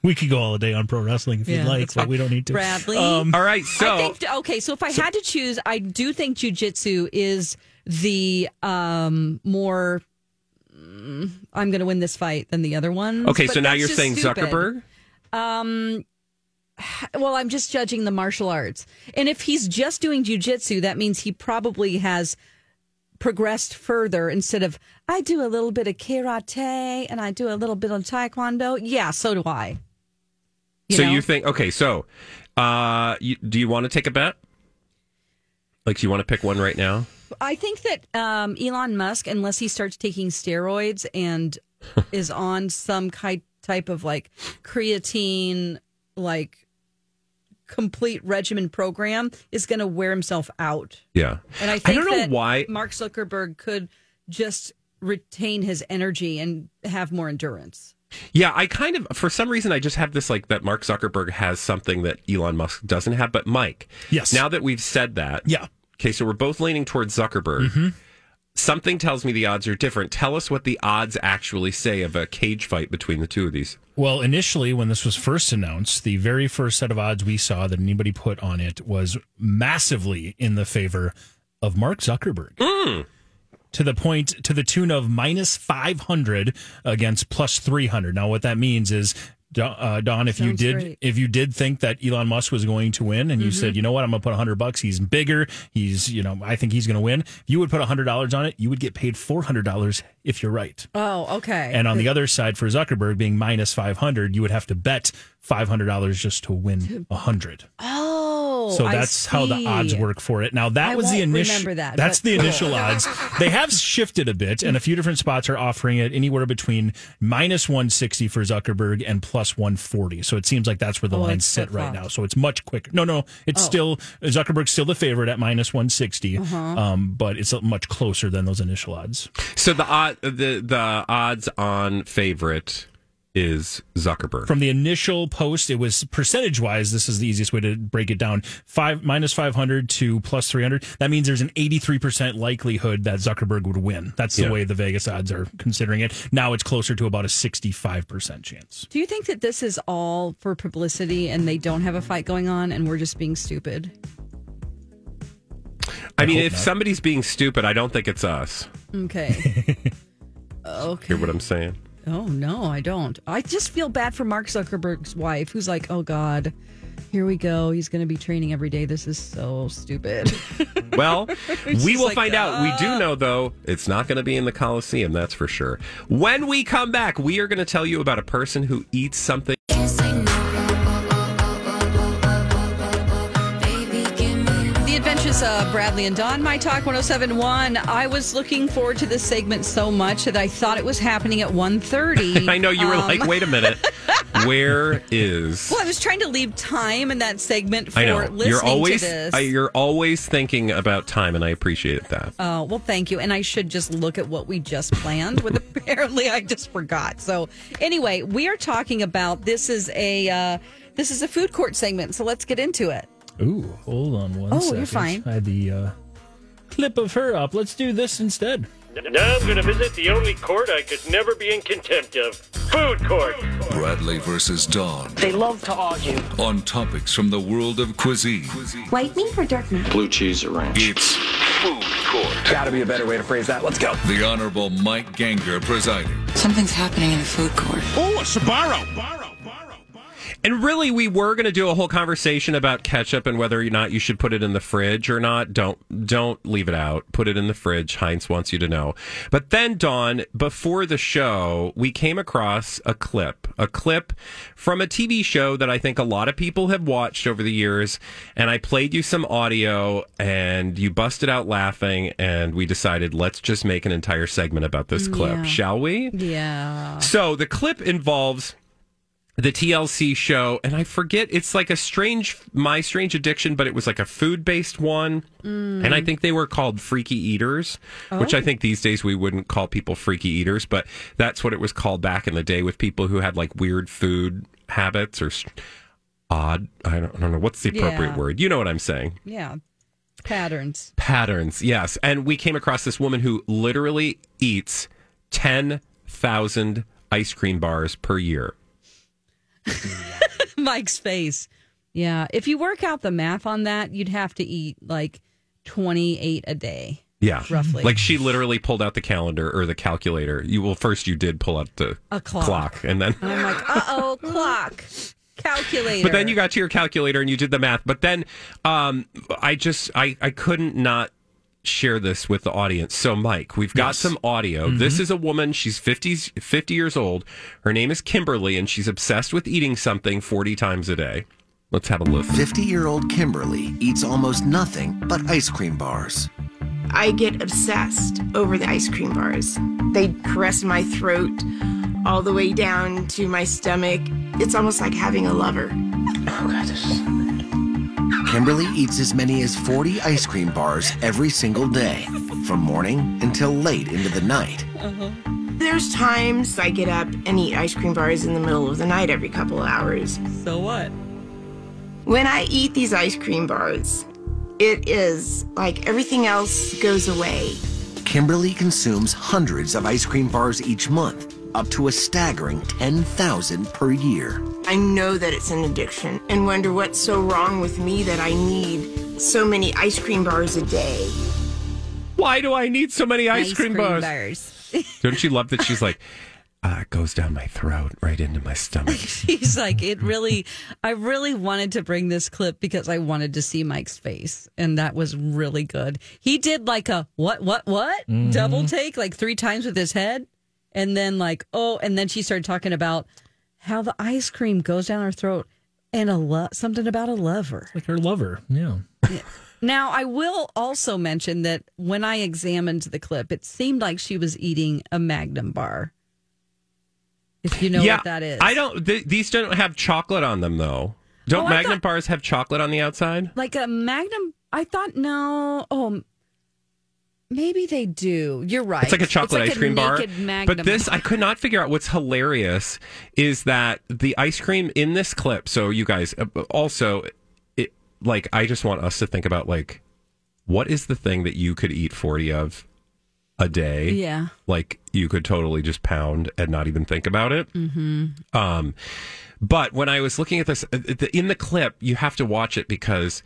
[SPEAKER 7] We could go all day on pro wrestling if
[SPEAKER 1] Yeah,
[SPEAKER 7] you'd like, but we don't need to.
[SPEAKER 1] Bradley.
[SPEAKER 7] Um,
[SPEAKER 2] All right, so.
[SPEAKER 1] I think okay. So if I had to choose, I do think jujitsu is the um more. I'm going to win this fight than the other one.
[SPEAKER 2] okay,
[SPEAKER 1] but
[SPEAKER 2] so now you're saying
[SPEAKER 1] stupid.
[SPEAKER 2] Zuckerberg?
[SPEAKER 1] Um, well, I'm just judging the martial arts. And if he's just doing jujitsu, that means he probably has progressed further instead of, I do a little bit of karate and I do a little bit of taekwondo. Yeah, so do I. You
[SPEAKER 2] so
[SPEAKER 1] know?
[SPEAKER 2] you think, okay, so uh, you, do you want to take a bet? Like, do you want to pick one right now?
[SPEAKER 1] I think that um, Elon Musk, unless he starts taking steroids and *laughs* is on some ki- type of like creatine, like complete regimen program, is going to wear himself out.
[SPEAKER 2] Yeah.
[SPEAKER 1] And I think
[SPEAKER 2] don't know
[SPEAKER 1] that
[SPEAKER 2] why.
[SPEAKER 1] Mark Zuckerberg could just retain his energy and have more endurance.
[SPEAKER 2] Yeah, I kind of, for some reason, I just have this like that Mark Zuckerberg has something that Elon Musk doesn't have. But Mike,
[SPEAKER 7] Yes.
[SPEAKER 2] now that we've said that,
[SPEAKER 7] Yeah.
[SPEAKER 2] Okay, so we're both leaning towards Zuckerberg.
[SPEAKER 7] Mm-hmm.
[SPEAKER 2] Something tells me the odds are different. Tell us what the odds actually say of a cage fight between the two of these.
[SPEAKER 7] Well, initially, when this was first announced, the very first set of odds we saw that anybody put on it was massively in the favor of Mark Zuckerberg. To the point, to the tune of minus 500 against plus 300. Now, what that means is, uh, Dawn if you did,
[SPEAKER 1] great.
[SPEAKER 7] if you did think that Elon Musk was going to win, and you said, you know what, I'm going to put 100 bucks. He's bigger. He's, you know, I think he's going to win. If you would put 100 dollars on it, you would get paid 400 dollars if you're right.
[SPEAKER 1] Oh, okay.
[SPEAKER 7] And on the other side, for Zuckerberg being minus 500, you would have to bet $500 just to win 100.
[SPEAKER 1] oh,
[SPEAKER 7] So
[SPEAKER 1] I
[SPEAKER 7] that's how the odds work for it. Now, that
[SPEAKER 1] I
[SPEAKER 7] was the initial.
[SPEAKER 1] remember that,
[SPEAKER 7] That's the
[SPEAKER 1] cool.
[SPEAKER 7] initial *laughs* odds. They have shifted a bit, and a few different spots are offering it anywhere between minus 160 for Zuckerberg and plus 140. So it seems like that's where the
[SPEAKER 1] Oh,
[SPEAKER 7] lines sit right
[SPEAKER 1] flip-flopped.
[SPEAKER 7] now. So it's much quicker. No, no, it's
[SPEAKER 1] Oh.
[SPEAKER 7] still Zuckerberg's still the favorite at minus 160,
[SPEAKER 1] Uh-huh.
[SPEAKER 7] um, but it's much closer than those initial odds.
[SPEAKER 2] So the odd, the the odds on favorite is Zuckerberg.
[SPEAKER 7] From the initial post, it was percentage wise. This is the easiest way to break it down. Five minus five hundred to plus three hundred. That means there's an eighty three percent likelihood that Zuckerberg would win. That's the
[SPEAKER 2] Yeah.
[SPEAKER 7] way the Vegas odds are considering it. Now it's closer to about a sixty five percent chance.
[SPEAKER 1] Do you think that this is all for publicity and they don't have a fight going on and we're just being stupid?
[SPEAKER 2] I mean, if
[SPEAKER 7] not.
[SPEAKER 2] somebody's being stupid, I don't think it's us.
[SPEAKER 1] Okay. *laughs* okay.
[SPEAKER 2] Hear what I'm saying?
[SPEAKER 1] Oh no, I don't. I just feel bad for Mark Zuckerberg's wife, who's like, "Oh God, here we go. He's going to be training every day. This is so stupid." *laughs*
[SPEAKER 2] Well, *laughs* we will
[SPEAKER 1] like,
[SPEAKER 2] find out. We do know, though, it's not going to be in the Coliseum, that's for sure. When we come back, we are going to tell you about a person who eats something.
[SPEAKER 1] Adventures Bradley and Dawn, My Talk 1071. I was looking forward to this segment so much that I thought it was happening at 1.30. *laughs*
[SPEAKER 2] I know you were
[SPEAKER 1] Um,
[SPEAKER 2] like, wait a minute. *laughs* Where is?
[SPEAKER 1] Well, I was trying to leave time in that segment for
[SPEAKER 2] I know
[SPEAKER 1] listening
[SPEAKER 2] you're always
[SPEAKER 1] to this.
[SPEAKER 2] You're always thinking about time, and I appreciate that.
[SPEAKER 1] Oh, well, thank you. And I should just look at what we just planned with *laughs* apparently I just forgot. So, anyway, we are talking about this is a uh, this is a food court segment. So, let's get into it.
[SPEAKER 7] Ooh, hold on one
[SPEAKER 1] Oh,
[SPEAKER 7] second.
[SPEAKER 1] you're fine.
[SPEAKER 7] I had the uh, clip of her up. Let's do this instead.
[SPEAKER 8] Now I'm going to visit the only court I could never be in contempt of food court.
[SPEAKER 9] Bradley versus Dawn
[SPEAKER 10] They love to argue.
[SPEAKER 9] on topics from the world of cuisine.
[SPEAKER 10] White meat or dark meat?
[SPEAKER 11] Blue cheese or ranch?
[SPEAKER 9] It's Food Court.
[SPEAKER 11] Gotta be a better way to phrase that. Let's go.
[SPEAKER 9] The Honorable Mike Ganger presiding.
[SPEAKER 4] Something's happening in the food court.
[SPEAKER 11] Oh, a Sbarro.
[SPEAKER 2] And really, we were going to do a whole conversation about ketchup and whether or not you should put it in the fridge or not. Don't don't leave it out. Put it in the fridge. Heinz wants you to know. But then, Dawn, before the show, we came across a clip, a clip from a TV show that I think a lot of people have watched over the years. And I played you some audio, and you busted out laughing. And we decided let's just make an entire segment about this clip,
[SPEAKER 1] Yeah.
[SPEAKER 2] shall we?
[SPEAKER 1] Yeah.
[SPEAKER 2] So the clip involves the TLC show, and I forget it's like a strange, my strange addiction, but it was like a food based one, mm. and I think they were called Freaky Eaters, which I oh. think these days we wouldn't call people freaky eaters, but that's what it was called back in the day with people who had like weird food habits or odd. I don't, I don't know what's the appropriate
[SPEAKER 1] Yeah.
[SPEAKER 2] word. You know what I'm saying?
[SPEAKER 1] Yeah. Patterns.
[SPEAKER 2] Patterns, yes. And we came across this woman who literally eats ten thousand ice cream bars per year. *laughs*
[SPEAKER 1] Mike's face. Yeah. If you work out the math on that, you'd have to eat like 28 a day.
[SPEAKER 2] Yeah,
[SPEAKER 1] Roughly.
[SPEAKER 2] Like she literally pulled out the calendar or the calculator. You well, first you did pull out the
[SPEAKER 1] A clock.
[SPEAKER 2] and then.
[SPEAKER 1] And I'm like, uh oh, *laughs* clock, calculator.
[SPEAKER 2] But then you got to your calculator and you did the math. But then, um, I just I I couldn't not share this with the audience. So, Mike, we've got some audio. Mm-hmm. This is a woman. She's 50, 50 years old. Her name is Kimberly, and she's obsessed with eating something forty times a day. Let's have a listen.
[SPEAKER 12] 50 year old Kimberly eats almost nothing but ice cream bars.
[SPEAKER 13] I get obsessed over the ice cream bars. They caress my throat all the way down to my stomach. It's almost like having a lover.
[SPEAKER 12] Oh, God, this is. Kimberly eats as many as 40 ice cream bars every single day, from morning until late into the night.
[SPEAKER 13] There's times I get up and eat ice cream bars in the middle of the night every couple of hours.
[SPEAKER 1] So what?
[SPEAKER 13] When I eat these ice cream bars, it is like everything else goes away.
[SPEAKER 12] Kimberly consumes hundreds of ice cream bars each month, up to a staggering 10,000 per year.
[SPEAKER 13] I know that it's an addiction and wonder what's so wrong with me that I need so many ice cream bars a day.
[SPEAKER 2] Why do I need so many ice,
[SPEAKER 1] Ice
[SPEAKER 2] cream,
[SPEAKER 1] cream
[SPEAKER 2] bars?
[SPEAKER 1] bars. *laughs*
[SPEAKER 2] Don't you love that she's like, uh, it goes down my throat, right into my stomach. *laughs*
[SPEAKER 1] She's like, it really, I really wanted to bring this clip because I wanted to see Mike's face. And that was really good. He did like a what, what, what?
[SPEAKER 2] Mm-hmm.
[SPEAKER 1] Double take like three times with his head. And then, like, oh, and then she started talking about how the ice cream goes down her throat and a lo- something about a lover.
[SPEAKER 7] Like her lover. Yeah. *laughs*
[SPEAKER 1] Now, I will also mention that when I examined the clip, it seemed like she was eating a Magnum bar. If you know
[SPEAKER 2] yeah,
[SPEAKER 1] what that is.
[SPEAKER 2] I don't. Th- these don't have chocolate on them, though. Don't
[SPEAKER 1] Oh,
[SPEAKER 2] Magnum
[SPEAKER 1] thought-
[SPEAKER 2] bars have chocolate on the outside?
[SPEAKER 1] like a magnum i thought no oh maybe they do you're right
[SPEAKER 2] It's like a chocolate
[SPEAKER 1] like
[SPEAKER 2] ice cream bar.
[SPEAKER 1] magnum
[SPEAKER 2] But this, I could not figure out what's hilarious is that the ice cream in this clip. So, you guys, uh, also, it like, I just want us to think about, like, what is the thing that you could eat 40 of a day?
[SPEAKER 1] yeah
[SPEAKER 2] Like, you could totally just pound and not even think about it.
[SPEAKER 1] mm-hmm.
[SPEAKER 2] Um, but when I was looking at this uh, in the clip, you have to watch it because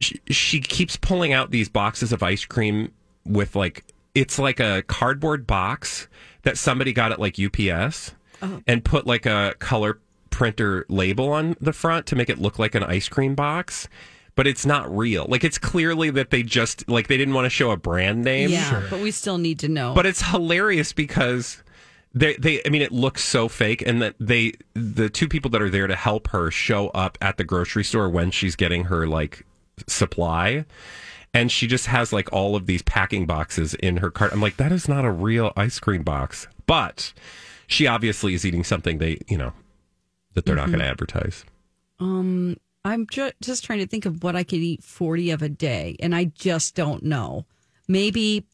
[SPEAKER 2] she, she keeps pulling out these boxes of ice cream with like it's like a cardboard box that somebody got at like UPS oh. and put like a color printer label on the front to make it look like an ice cream box. But it's not real. Like it's clearly that they just like they didn't want to show a brand name.
[SPEAKER 1] yeah but we still need to know
[SPEAKER 2] But it's hilarious because they they I mean it looks so fake and that they the two people that are there to help her show up at the grocery store when she's getting her like supply and she just has like all of these packing boxes in her cart. I'm like that is not a real ice cream box. But she obviously is eating something they, you know, that they're not
[SPEAKER 1] Mhm.
[SPEAKER 2] going to advertise.
[SPEAKER 1] Um, I'm ju- just trying to think of what I could eat 40 of a day, and I just don't know. Maybe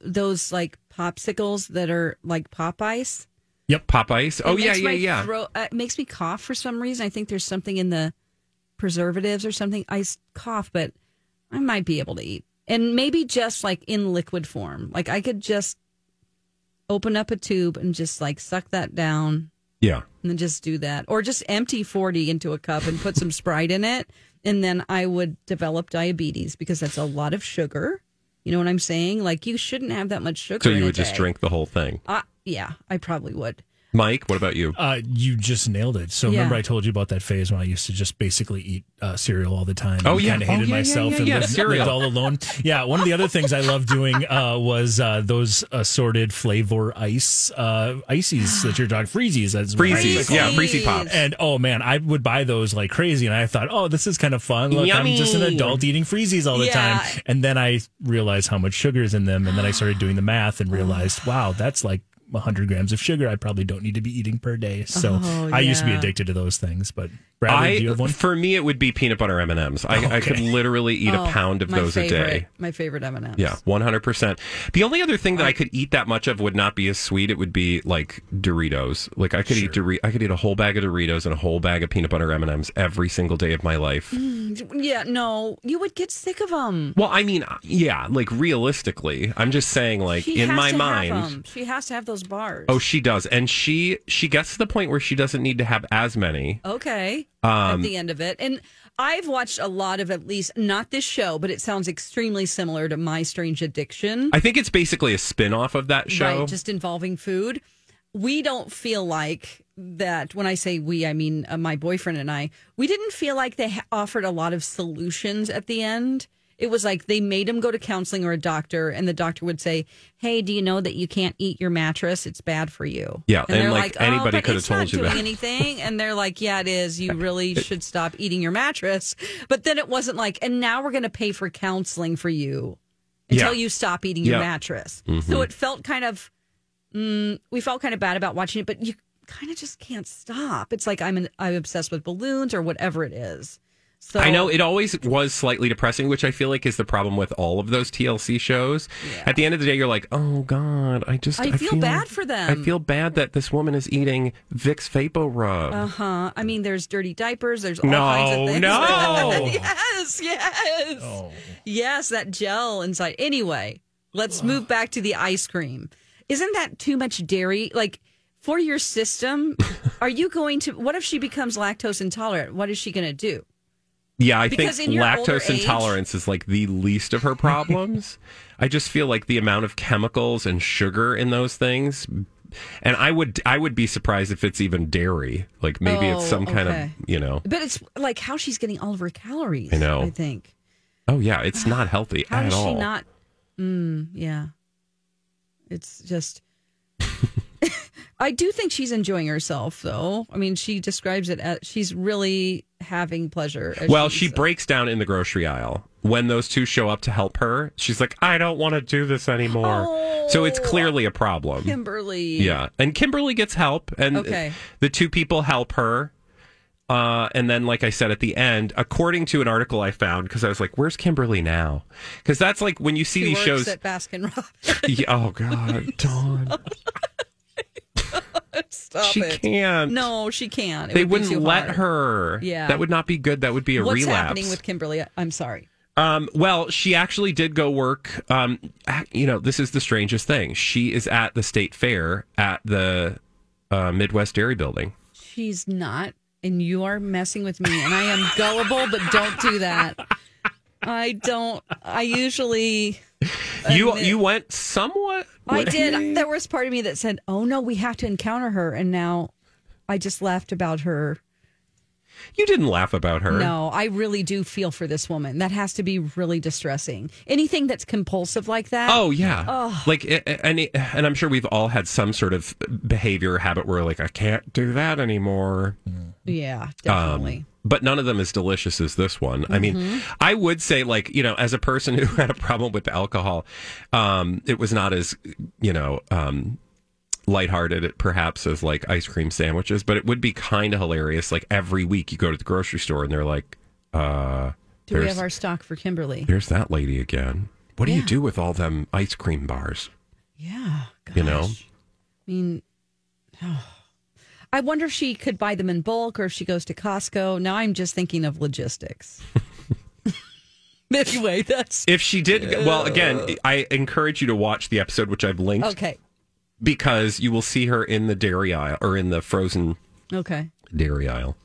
[SPEAKER 1] those like popsicles that are like pop ice.
[SPEAKER 2] Yep, pop ice. Oh yeah, yeah, yeah.
[SPEAKER 1] throat- uh, it makes me cough for some reason. I think there's something in the preservatives or something. I cough, but I might be able to eat, and maybe just like in liquid form. Like I could just open up a tube and just like suck that down.
[SPEAKER 2] Yeah.
[SPEAKER 1] and then just do that. Or just empty 40 into a cup and put some sprite in it. And then i would develop diabetes because that's a lot of sugar. You know what i'm saying? Like you shouldn't have that much sugar
[SPEAKER 2] So you would just drink the whole thing.
[SPEAKER 1] uh, yeah i probably would
[SPEAKER 2] Mike, what about you?
[SPEAKER 7] Uh, you just nailed it. So
[SPEAKER 1] Yeah.
[SPEAKER 7] remember, I told you about that phase when I used to just basically eat uh, cereal all the time.
[SPEAKER 2] Oh,
[SPEAKER 7] and
[SPEAKER 2] yeah.
[SPEAKER 7] kind of
[SPEAKER 2] Oh,
[SPEAKER 7] hated
[SPEAKER 2] yeah, yeah,
[SPEAKER 7] myself
[SPEAKER 2] yeah,
[SPEAKER 7] and
[SPEAKER 2] yeah,
[SPEAKER 7] lived,
[SPEAKER 2] cereal.
[SPEAKER 7] lived all alone. Yeah, one of the other things I loved doing uh, was uh, those assorted flavor ice uh, ices that you're talking freezies. That's what
[SPEAKER 2] Freezies, yeah,
[SPEAKER 7] them.
[SPEAKER 2] freezy pops.
[SPEAKER 7] And oh man, I would buy those like crazy, and I thought, oh, this is kind of fun. Look, I'm just an adult eating freezies all the
[SPEAKER 1] Yeah.
[SPEAKER 7] time. And then I realized how much sugar is in them, and then I started doing the math and realized, wow, that's like 100 grams of sugar I probably don't need to be eating per day. So
[SPEAKER 1] Oh,
[SPEAKER 7] I used to be addicted to those things. But Bradley, do you
[SPEAKER 2] I
[SPEAKER 7] have one?
[SPEAKER 2] for me it would be peanut butter M and M's. I, I could literally eat
[SPEAKER 1] Oh,
[SPEAKER 2] a pound of those
[SPEAKER 1] favorite,
[SPEAKER 2] a day.
[SPEAKER 1] my favorite m&ms
[SPEAKER 2] Yeah, one hundred percent. The only other thing that I could eat that much of would not be as sweet. It would be like Doritos. Like I could eat Dor- I could eat a whole bag of Doritos and a whole bag of peanut butter M and M's every single day of my life.
[SPEAKER 1] Mm, yeah no you would get sick of them
[SPEAKER 2] Well, I mean, yeah, like realistically, I'm just saying, like
[SPEAKER 1] she
[SPEAKER 2] in
[SPEAKER 1] has
[SPEAKER 2] my
[SPEAKER 1] to
[SPEAKER 2] mind.
[SPEAKER 1] have 'em. she has to have those bars
[SPEAKER 2] Oh, she does, and she she gets to the point where she doesn't need to have as many.
[SPEAKER 1] Okay.
[SPEAKER 2] Um,
[SPEAKER 1] at the end of it. And I've watched a lot of at least not this show, but it sounds extremely similar to My Strange Addiction.
[SPEAKER 2] I think it's basically a spin off of that show.
[SPEAKER 1] Right, just involving food. We don't feel like that. When I say we, I mean uh, my boyfriend and I. We didn't feel like they ha- offered a lot of solutions at the end. It was like they made him go to counseling or a doctor, and the doctor would say, "Hey, do you know that you can't eat your mattress? It's bad for you."
[SPEAKER 2] Yeah,
[SPEAKER 1] and,
[SPEAKER 2] and,
[SPEAKER 1] they're
[SPEAKER 2] like,
[SPEAKER 1] like,
[SPEAKER 2] anybody
[SPEAKER 1] oh, but
[SPEAKER 2] could have told
[SPEAKER 1] not
[SPEAKER 2] you
[SPEAKER 1] doing
[SPEAKER 2] that.
[SPEAKER 1] anything, and they're like, "Yeah, it is. You *laughs* really should stop eating your mattress." But then it wasn't like, and now we're going to pay for counseling for you until
[SPEAKER 2] Yeah.
[SPEAKER 1] you stop eating your
[SPEAKER 2] Yeah.
[SPEAKER 1] mattress.
[SPEAKER 2] Mhm.
[SPEAKER 1] So it felt kind of, mm, we felt kind of bad about watching it, but you kind of just can't stop. It's like I'm an, I'm obsessed with balloons or whatever it is. So
[SPEAKER 2] I know it always was slightly depressing, which I feel like is the problem with all of those TLC shows. At the end of the day, you're like, oh god, I just
[SPEAKER 1] I feel bad for them.
[SPEAKER 2] I feel bad that this woman is eating Vicks Vapor Rub.
[SPEAKER 1] Uh huh. I mean, there's dirty diapers. There's all
[SPEAKER 2] No,
[SPEAKER 1] kinds of things.
[SPEAKER 2] no. *laughs*
[SPEAKER 1] yes, yes, yes. That gel inside. Anyway, let's move back to the ice cream. Isn't that too much dairy? Like for your system, *laughs* are you going to? What if she becomes lactose intolerant? What is she going to do?
[SPEAKER 2] Yeah, I
[SPEAKER 1] Because
[SPEAKER 2] think
[SPEAKER 1] in your older
[SPEAKER 2] lactose
[SPEAKER 1] age-
[SPEAKER 2] intolerance is like the least of her problems. *laughs* I just feel like the amount of chemicals and sugar in those things and I would I would be surprised if it's even dairy. Like maybe it's
[SPEAKER 1] Oh,
[SPEAKER 2] some kind of, you know.
[SPEAKER 1] But it's like how she's getting all of her calories.
[SPEAKER 2] I know.
[SPEAKER 1] I think.
[SPEAKER 2] Oh yeah, it's not *sighs* healthy
[SPEAKER 1] How
[SPEAKER 2] at all.
[SPEAKER 1] she not? Mm, yeah. It's just. *laughs* I do think she's enjoying herself, though. I mean, she describes it as she's really having pleasure. as
[SPEAKER 2] well,
[SPEAKER 1] she's-
[SPEAKER 2] she breaks down in the grocery aisle when those two show up to help her. She's like, "I don't want to do this anymore." so it's clearly a problem.
[SPEAKER 1] Kimberly.
[SPEAKER 2] Yeah, and Kimberly gets help, and
[SPEAKER 1] Okay.
[SPEAKER 2] the two people help her. Uh, and then, like I said at the end, according to an article I found, because I was like, "Where's Kimberly now?" Because that's like when you see
[SPEAKER 1] She
[SPEAKER 2] these shows.
[SPEAKER 1] at Baskin Robbins. *laughs*
[SPEAKER 2] Yeah, oh God, *laughs* Dawn, *laughs*
[SPEAKER 1] Stop
[SPEAKER 2] she
[SPEAKER 1] it.
[SPEAKER 2] can't.
[SPEAKER 1] No, she can't. It
[SPEAKER 2] they
[SPEAKER 1] would
[SPEAKER 2] wouldn't let
[SPEAKER 1] hard.
[SPEAKER 2] her.
[SPEAKER 1] Yeah.
[SPEAKER 2] that would not be good. That would be a
[SPEAKER 1] What's
[SPEAKER 2] relapse.
[SPEAKER 1] happening with Kimberly? I'm sorry.
[SPEAKER 2] Um, well, she actually did go work. Um, you know, this is the strangest thing. She is at the state fair at the uh, Midwest Dairy Building.
[SPEAKER 1] She's not, and you are messing with me, and I am gullible, but don't do that. I don't. I usually.
[SPEAKER 2] You you went somewhat.
[SPEAKER 1] I did. *laughs* There was part of me that said, "Oh no, we have to encounter her," and now I just laughed about her.
[SPEAKER 2] You didn't laugh about her.
[SPEAKER 1] No, I really do feel for this woman. That has to be really distressing. Anything that's compulsive like that.
[SPEAKER 2] Oh yeah,
[SPEAKER 1] Oh.
[SPEAKER 2] like and and I'm sure we've all had some sort of behavior habit where like I can't do that anymore.
[SPEAKER 1] yeah,
[SPEAKER 2] Um,
[SPEAKER 1] definitely.
[SPEAKER 2] But none of them as delicious as this one. I mean,
[SPEAKER 1] Mhm.
[SPEAKER 2] I would say, like, you know, as a person *laughs* who had a problem with alcohol, um, it was not as, you know, um, lighthearted, perhaps as like ice cream sandwiches, but it would be kind of hilarious. Like every week you go to the grocery store and they're like, uh,
[SPEAKER 1] Do we have our stock for Kimberly?
[SPEAKER 2] there's that lady again. What do you do with all them ice cream bars?
[SPEAKER 1] Yeah.
[SPEAKER 2] You know?
[SPEAKER 1] I mean, I wonder if she could buy them in bulk or if she goes to Costco. Now I'm just thinking of logistics. *laughs* anyway, that's
[SPEAKER 2] If she did, well, again, I encourage you to watch the episode, which I've linked,
[SPEAKER 1] okay.
[SPEAKER 2] because you will see her in the dairy aisle or in the frozen
[SPEAKER 1] Okay.
[SPEAKER 2] dairy aisle.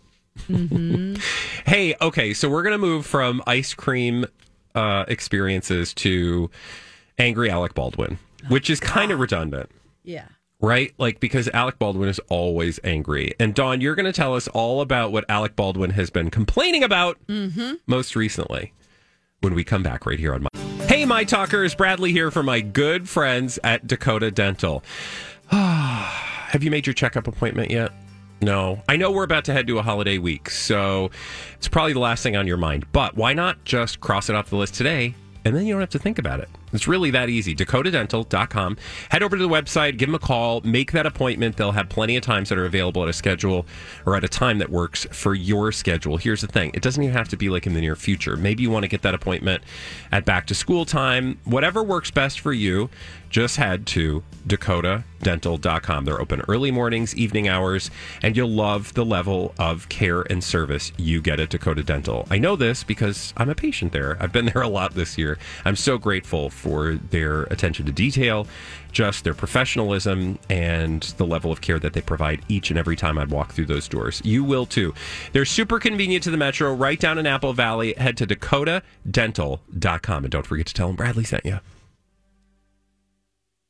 [SPEAKER 1] hmm *laughs*
[SPEAKER 2] Hey, okay, so we're gonna move from ice cream uh, experiences to angry Alec Baldwin, which is kind of redundant,
[SPEAKER 1] Yeah.
[SPEAKER 2] Right? Like because Alec Baldwin is always angry. And Dawn, you're gonna tell us all about what Alec Baldwin has been complaining about
[SPEAKER 1] Mm-hmm.
[SPEAKER 2] most recently when we come back right here on my. Hey, my talkers, Bradley here for my good friends at Dakota Dental. *sighs* Have you made your checkup appointment yet? No. I know we're about to head to a holiday week, so it's probably the last thing on your mind. But why not just cross it off the list today and then you don't have to think about it? It's really that easy. DakotaDental.com. Head over to the website, give them a call, make that appointment. They'll have plenty of times that are available at a schedule or at a time that works for your schedule. Here's the thing it doesn't even have to be like in the near future. Maybe you want to get that appointment at back to school time. Whatever works best for you, just head to dakotadental.com. They're open early mornings, evening hours, and you'll love the level of care and service you get at Dakota Dental. I know this because I'm a patient there. I've been *laughs* there a lot this year. I'm so grateful for their attention to detail, just their professionalism, and the level of care that they provide each and every time I walk through those doors. You will too. They're super convenient to the metro, right down in Apple Valley. Head to dakotadental.com and don't forget to tell them Bradley sent you.